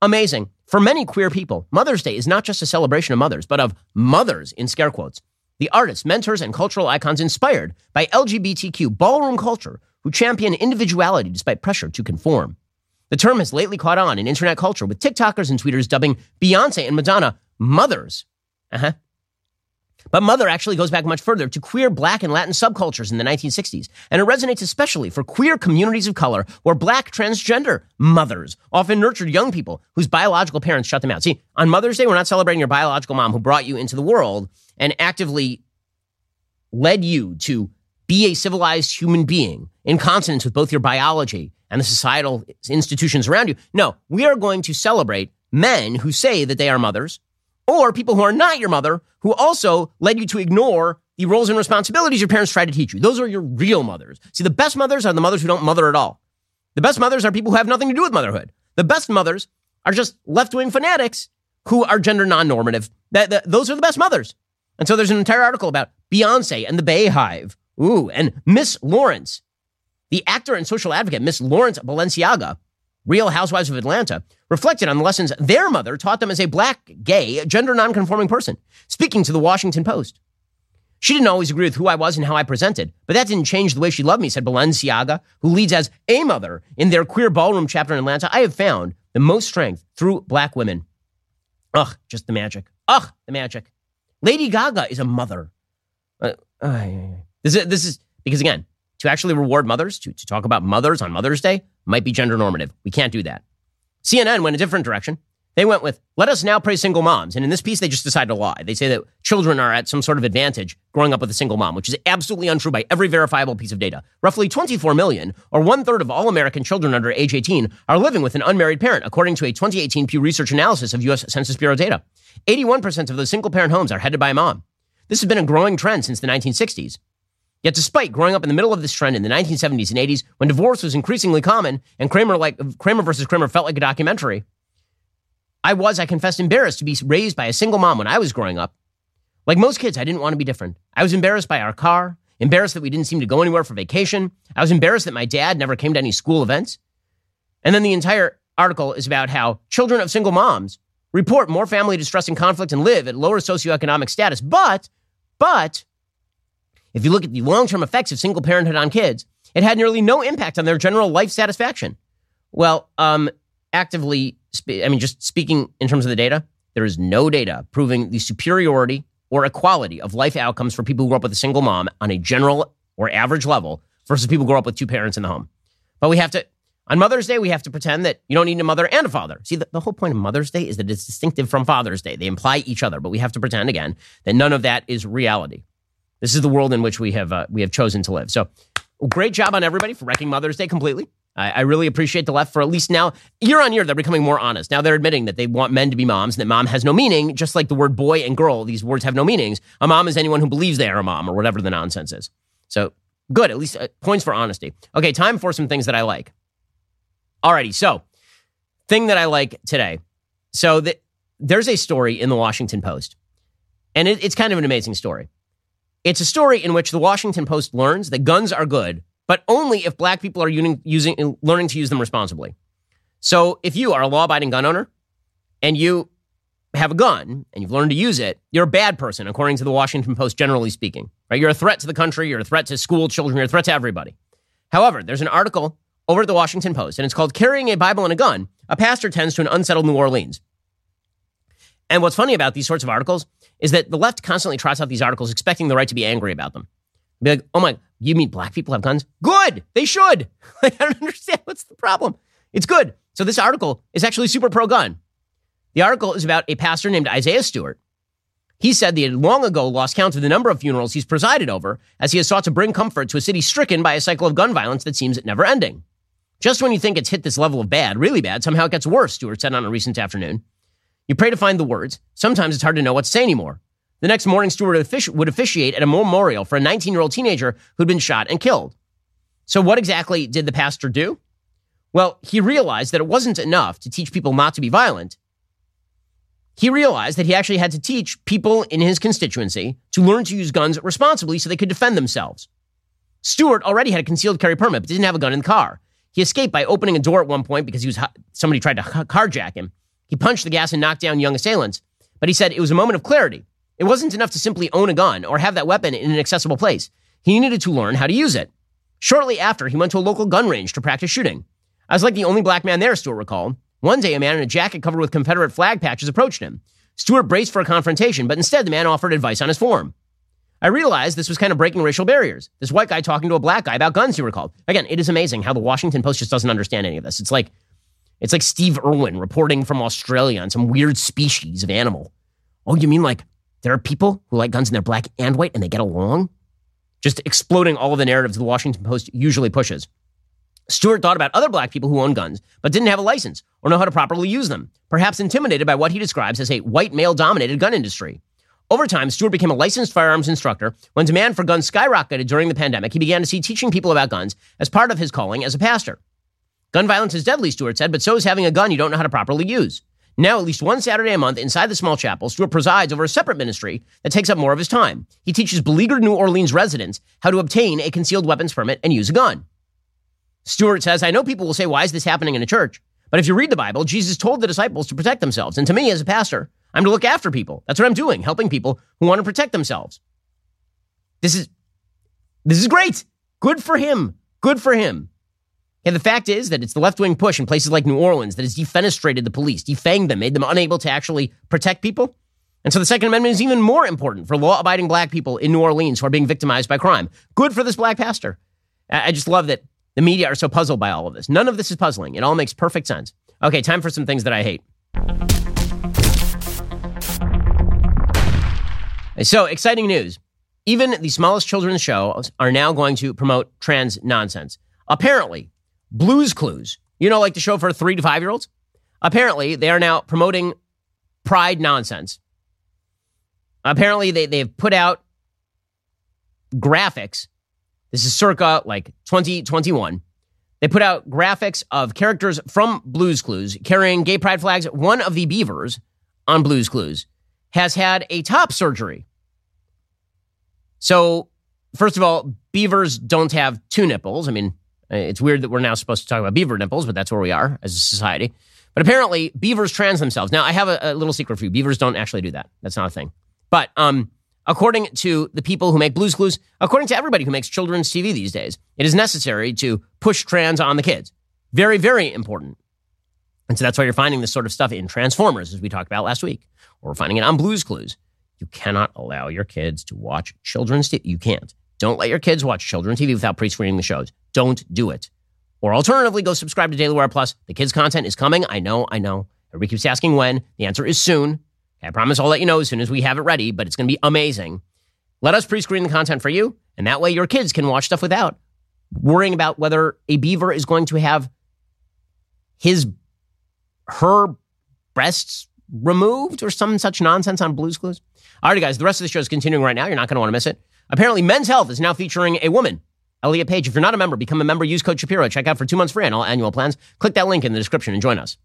amazing. For many queer people, Mother's Day is not just a celebration of mothers, but of mothers in scare quotes. The artists, mentors, and cultural icons inspired by LGBTQ ballroom culture who champion individuality despite pressure to conform. The term has lately caught on in internet culture with TikTokers and tweeters dubbing Beyonce and Madonna mothers. Uh-huh. But Mother actually goes back much further to queer black and Latin subcultures in the 1960s, and it resonates especially for queer communities of color where black transgender mothers often nurtured young people whose biological parents shut them out. See, on Mother's Day, we're not celebrating your biological mom who brought you into the world and actively led you to be a civilized human being in consonance with both your biology and the societal institutions around you. No, we are going to celebrate men who say that they are mothers or people who are not your mother who also led you to ignore the roles and responsibilities your parents tried to teach you. Those are your real mothers. See, the best mothers are the mothers who don't mother at all. The best mothers are people who have nothing to do with motherhood. The best mothers are just left wing fanatics who are gender non normative. Those are the best mothers. And so there's an entire article about Beyonce and the BeyHive. Ooh, and Miss Lawrence, the actor and social advocate, Miss Lawrence Balenciaga, Real Housewives of Atlanta, reflected on the lessons their mother taught them as a black, gay, gender nonconforming person, speaking to the Washington Post. She didn't always agree with who I was and how I presented, but that didn't change the way she loved me, said Balenciaga, who leads as a mother in their queer ballroom chapter in Atlanta. I have found the most strength through black women. Ugh, just the magic. Ugh, the magic. Lady Gaga is a mother. Uh, uh, this, is, this is because, again, to actually reward mothers, to, to talk about mothers on Mother's Day, might be gender normative. We can't do that. CNN went a different direction. They went with, let us now praise single moms. And in this piece, they just decided to lie. They say that children are at some sort of advantage growing up with a single mom, which is absolutely untrue by every verifiable piece of data. Roughly 24 million, or one third of all American children under age 18, are living with an unmarried parent, according to a 2018 Pew Research analysis of U.S. Census Bureau data. 81% of those single parent homes are headed by a mom. This has been a growing trend since the 1960s. Yet, despite growing up in the middle of this trend in the 1970s and 80s, when divorce was increasingly common and Kramer like Kramer versus Kramer felt like a documentary, I was, I confessed, embarrassed to be raised by a single mom when I was growing up. Like most kids, I didn't want to be different. I was embarrassed by our car, embarrassed that we didn't seem to go anywhere for vacation. I was embarrassed that my dad never came to any school events. And then the entire article is about how children of single moms report more family distress and conflict and live at lower socioeconomic status. But, but if you look at the long term effects of single parenthood on kids, it had nearly no impact on their general life satisfaction. Well, um, actively, I mean, just speaking in terms of the data, there is no data proving the superiority or equality of life outcomes for people who grew up with a single mom on a general or average level versus people who grow up with two parents in the home. But we have to, on Mother's Day, we have to pretend that you don't need a mother and a father. See, the, the whole point of Mother's Day is that it's distinctive from Father's Day. They imply each other, but we have to pretend again that none of that is reality. This is the world in which we have uh, we have chosen to live. So, great job on everybody for wrecking Mother's Day completely. I, I, really appreciate the left for at least now, year on year, they're becoming more honest. Now they're admitting that they want men to be moms and that mom has no meaning, just like the word boy and girl. These words have no meanings. A mom is anyone who believes they are a mom or whatever the nonsense is. So, good. At least uh, points for honesty. Okay, time for some things that I like. Alrighty, so thing that I like today. So the there's a story in the Washington Post, and it, it's kind of an amazing story. It's a story in which the Washington Post learns that guns are good, but only if black people are using, using learning to use them responsibly. So if you are a law abiding gun owner and you have a gun and you've learned to use it, you're a bad person, according to the Washington Post, generally speaking. Right? You're a threat to the country, you're a threat to school children, you're a threat to everybody. However, there's an article over at the Washington Post, and it's called Carrying a Bible and a Gun. A pastor tends to an unsettled New Orleans. And what's funny about these sorts of articles is that the left constantly trots out these articles expecting the right to be angry about them. Be like, oh my, you mean black people have guns? Good. They should. Like, I don't understand. What's the problem? It's good. So this article is actually super pro gun. The article is about a pastor named Isaiah Stewart. He said that he had long ago lost count of the number of funerals he's presided over as he has sought to bring comfort to a city stricken by a cycle of gun violence that seems never ending. Just when you think it's hit this level of bad, really bad, somehow it gets worse, Stewart said on a recent afternoon. You pray to find the words. Sometimes it's hard to know what to say anymore. The next morning, Stewart would officiate at a memorial for a 19 year old teenager who'd been shot and killed. So, what exactly did the pastor do? Well, he realized that it wasn't enough to teach people not to be violent. He realized that he actually had to teach people in his constituency to learn to use guns responsibly so they could defend themselves. Stewart already had a concealed carry permit, but didn't have a gun in the car. He escaped by opening a door at one point because he was somebody tried to carjack him. He punched the gas and knocked down young assailants. But he said it was a moment of clarity. It wasn't enough to simply own a gun or have that weapon in an accessible place. He needed to learn how to use it. Shortly after, he went to a local gun range to practice shooting. I was like the only black man there, Stewart recalled. One day, a man in a jacket covered with Confederate flag patches approached him. Stewart braced for a confrontation, but instead, the man offered advice on his form. I realized this was kind of breaking racial barriers. This white guy talking to a black guy about guns, he recalled. Again, it is amazing how the Washington Post just doesn't understand any of this. It's like it's like Steve Irwin reporting from Australia on some weird species of animal. Oh, you mean like there are people who like guns and they're black and white and they get along? Just exploding all of the narratives the Washington Post usually pushes. Stewart thought about other black people who own guns but didn't have a license or know how to properly use them, perhaps intimidated by what he describes as a white male dominated gun industry. Over time, Stewart became a licensed firearms instructor. When demand for guns skyrocketed during the pandemic, he began to see teaching people about guns as part of his calling as a pastor. Gun violence is deadly, Stewart said, but so is having a gun you don't know how to properly use. Now, at least one Saturday a month inside the small chapel, Stewart presides over a separate ministry that takes up more of his time. He teaches beleaguered New Orleans residents how to obtain a concealed weapons permit and use a gun. Stewart says, I know people will say, why is this happening in a church? But if you read the Bible, Jesus told the disciples to protect themselves. And to me, as a pastor, I'm to look after people. That's what I'm doing, helping people who want to protect themselves. This is, this is great. Good for him. Good for him. And the fact is that it's the left wing push in places like New Orleans that has defenestrated the police, defanged them, made them unable to actually protect people. And so the Second Amendment is even more important for law abiding black people in New Orleans who are being victimized by crime. Good for this black pastor. I just love that the media are so puzzled by all of this. None of this is puzzling. It all makes perfect sense. Okay, time for some things that I hate. So, exciting news. Even the smallest children's shows are now going to promote trans nonsense. Apparently, Blues Clues, you know, like the show for three to five year olds. Apparently, they are now promoting pride nonsense. Apparently, they, they've put out graphics. This is circa like 2021. They put out graphics of characters from Blues Clues carrying gay pride flags. One of the beavers on Blues Clues has had a top surgery. So, first of all, beavers don't have two nipples. I mean, it's weird that we're now supposed to talk about beaver nipples, but that's where we are as a society. But apparently, beavers trans themselves. Now, I have a, a little secret for you. Beavers don't actually do that. That's not a thing. But um, according to the people who make Blues Clues, according to everybody who makes children's TV these days, it is necessary to push trans on the kids. Very, very important. And so that's why you're finding this sort of stuff in Transformers, as we talked about last week, or finding it on Blues Clues. You cannot allow your kids to watch children's TV. You can't. Don't let your kids watch children's TV without pre-screening the shows. Don't do it. Or alternatively, go subscribe to Daily Wire Plus. The kids' content is coming. I know, I know. Everybody keeps asking when. The answer is soon. I promise I'll let you know as soon as we have it ready, but it's going to be amazing. Let us pre-screen the content for you, and that way your kids can watch stuff without worrying about whether a beaver is going to have his her breasts removed or some such nonsense on Blues Clues. All right, guys, the rest of the show is continuing right now. You're not going to want to miss it. Apparently, Men's Health is now featuring a woman, Elliot Page. If you're not a member, become a member. Use code Shapiro. Check out for two months free on all annual plans. Click that link in the description and join us.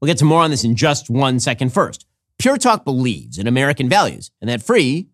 We'll get to more on this in just one second. First, Pure Talk believes in American values and that free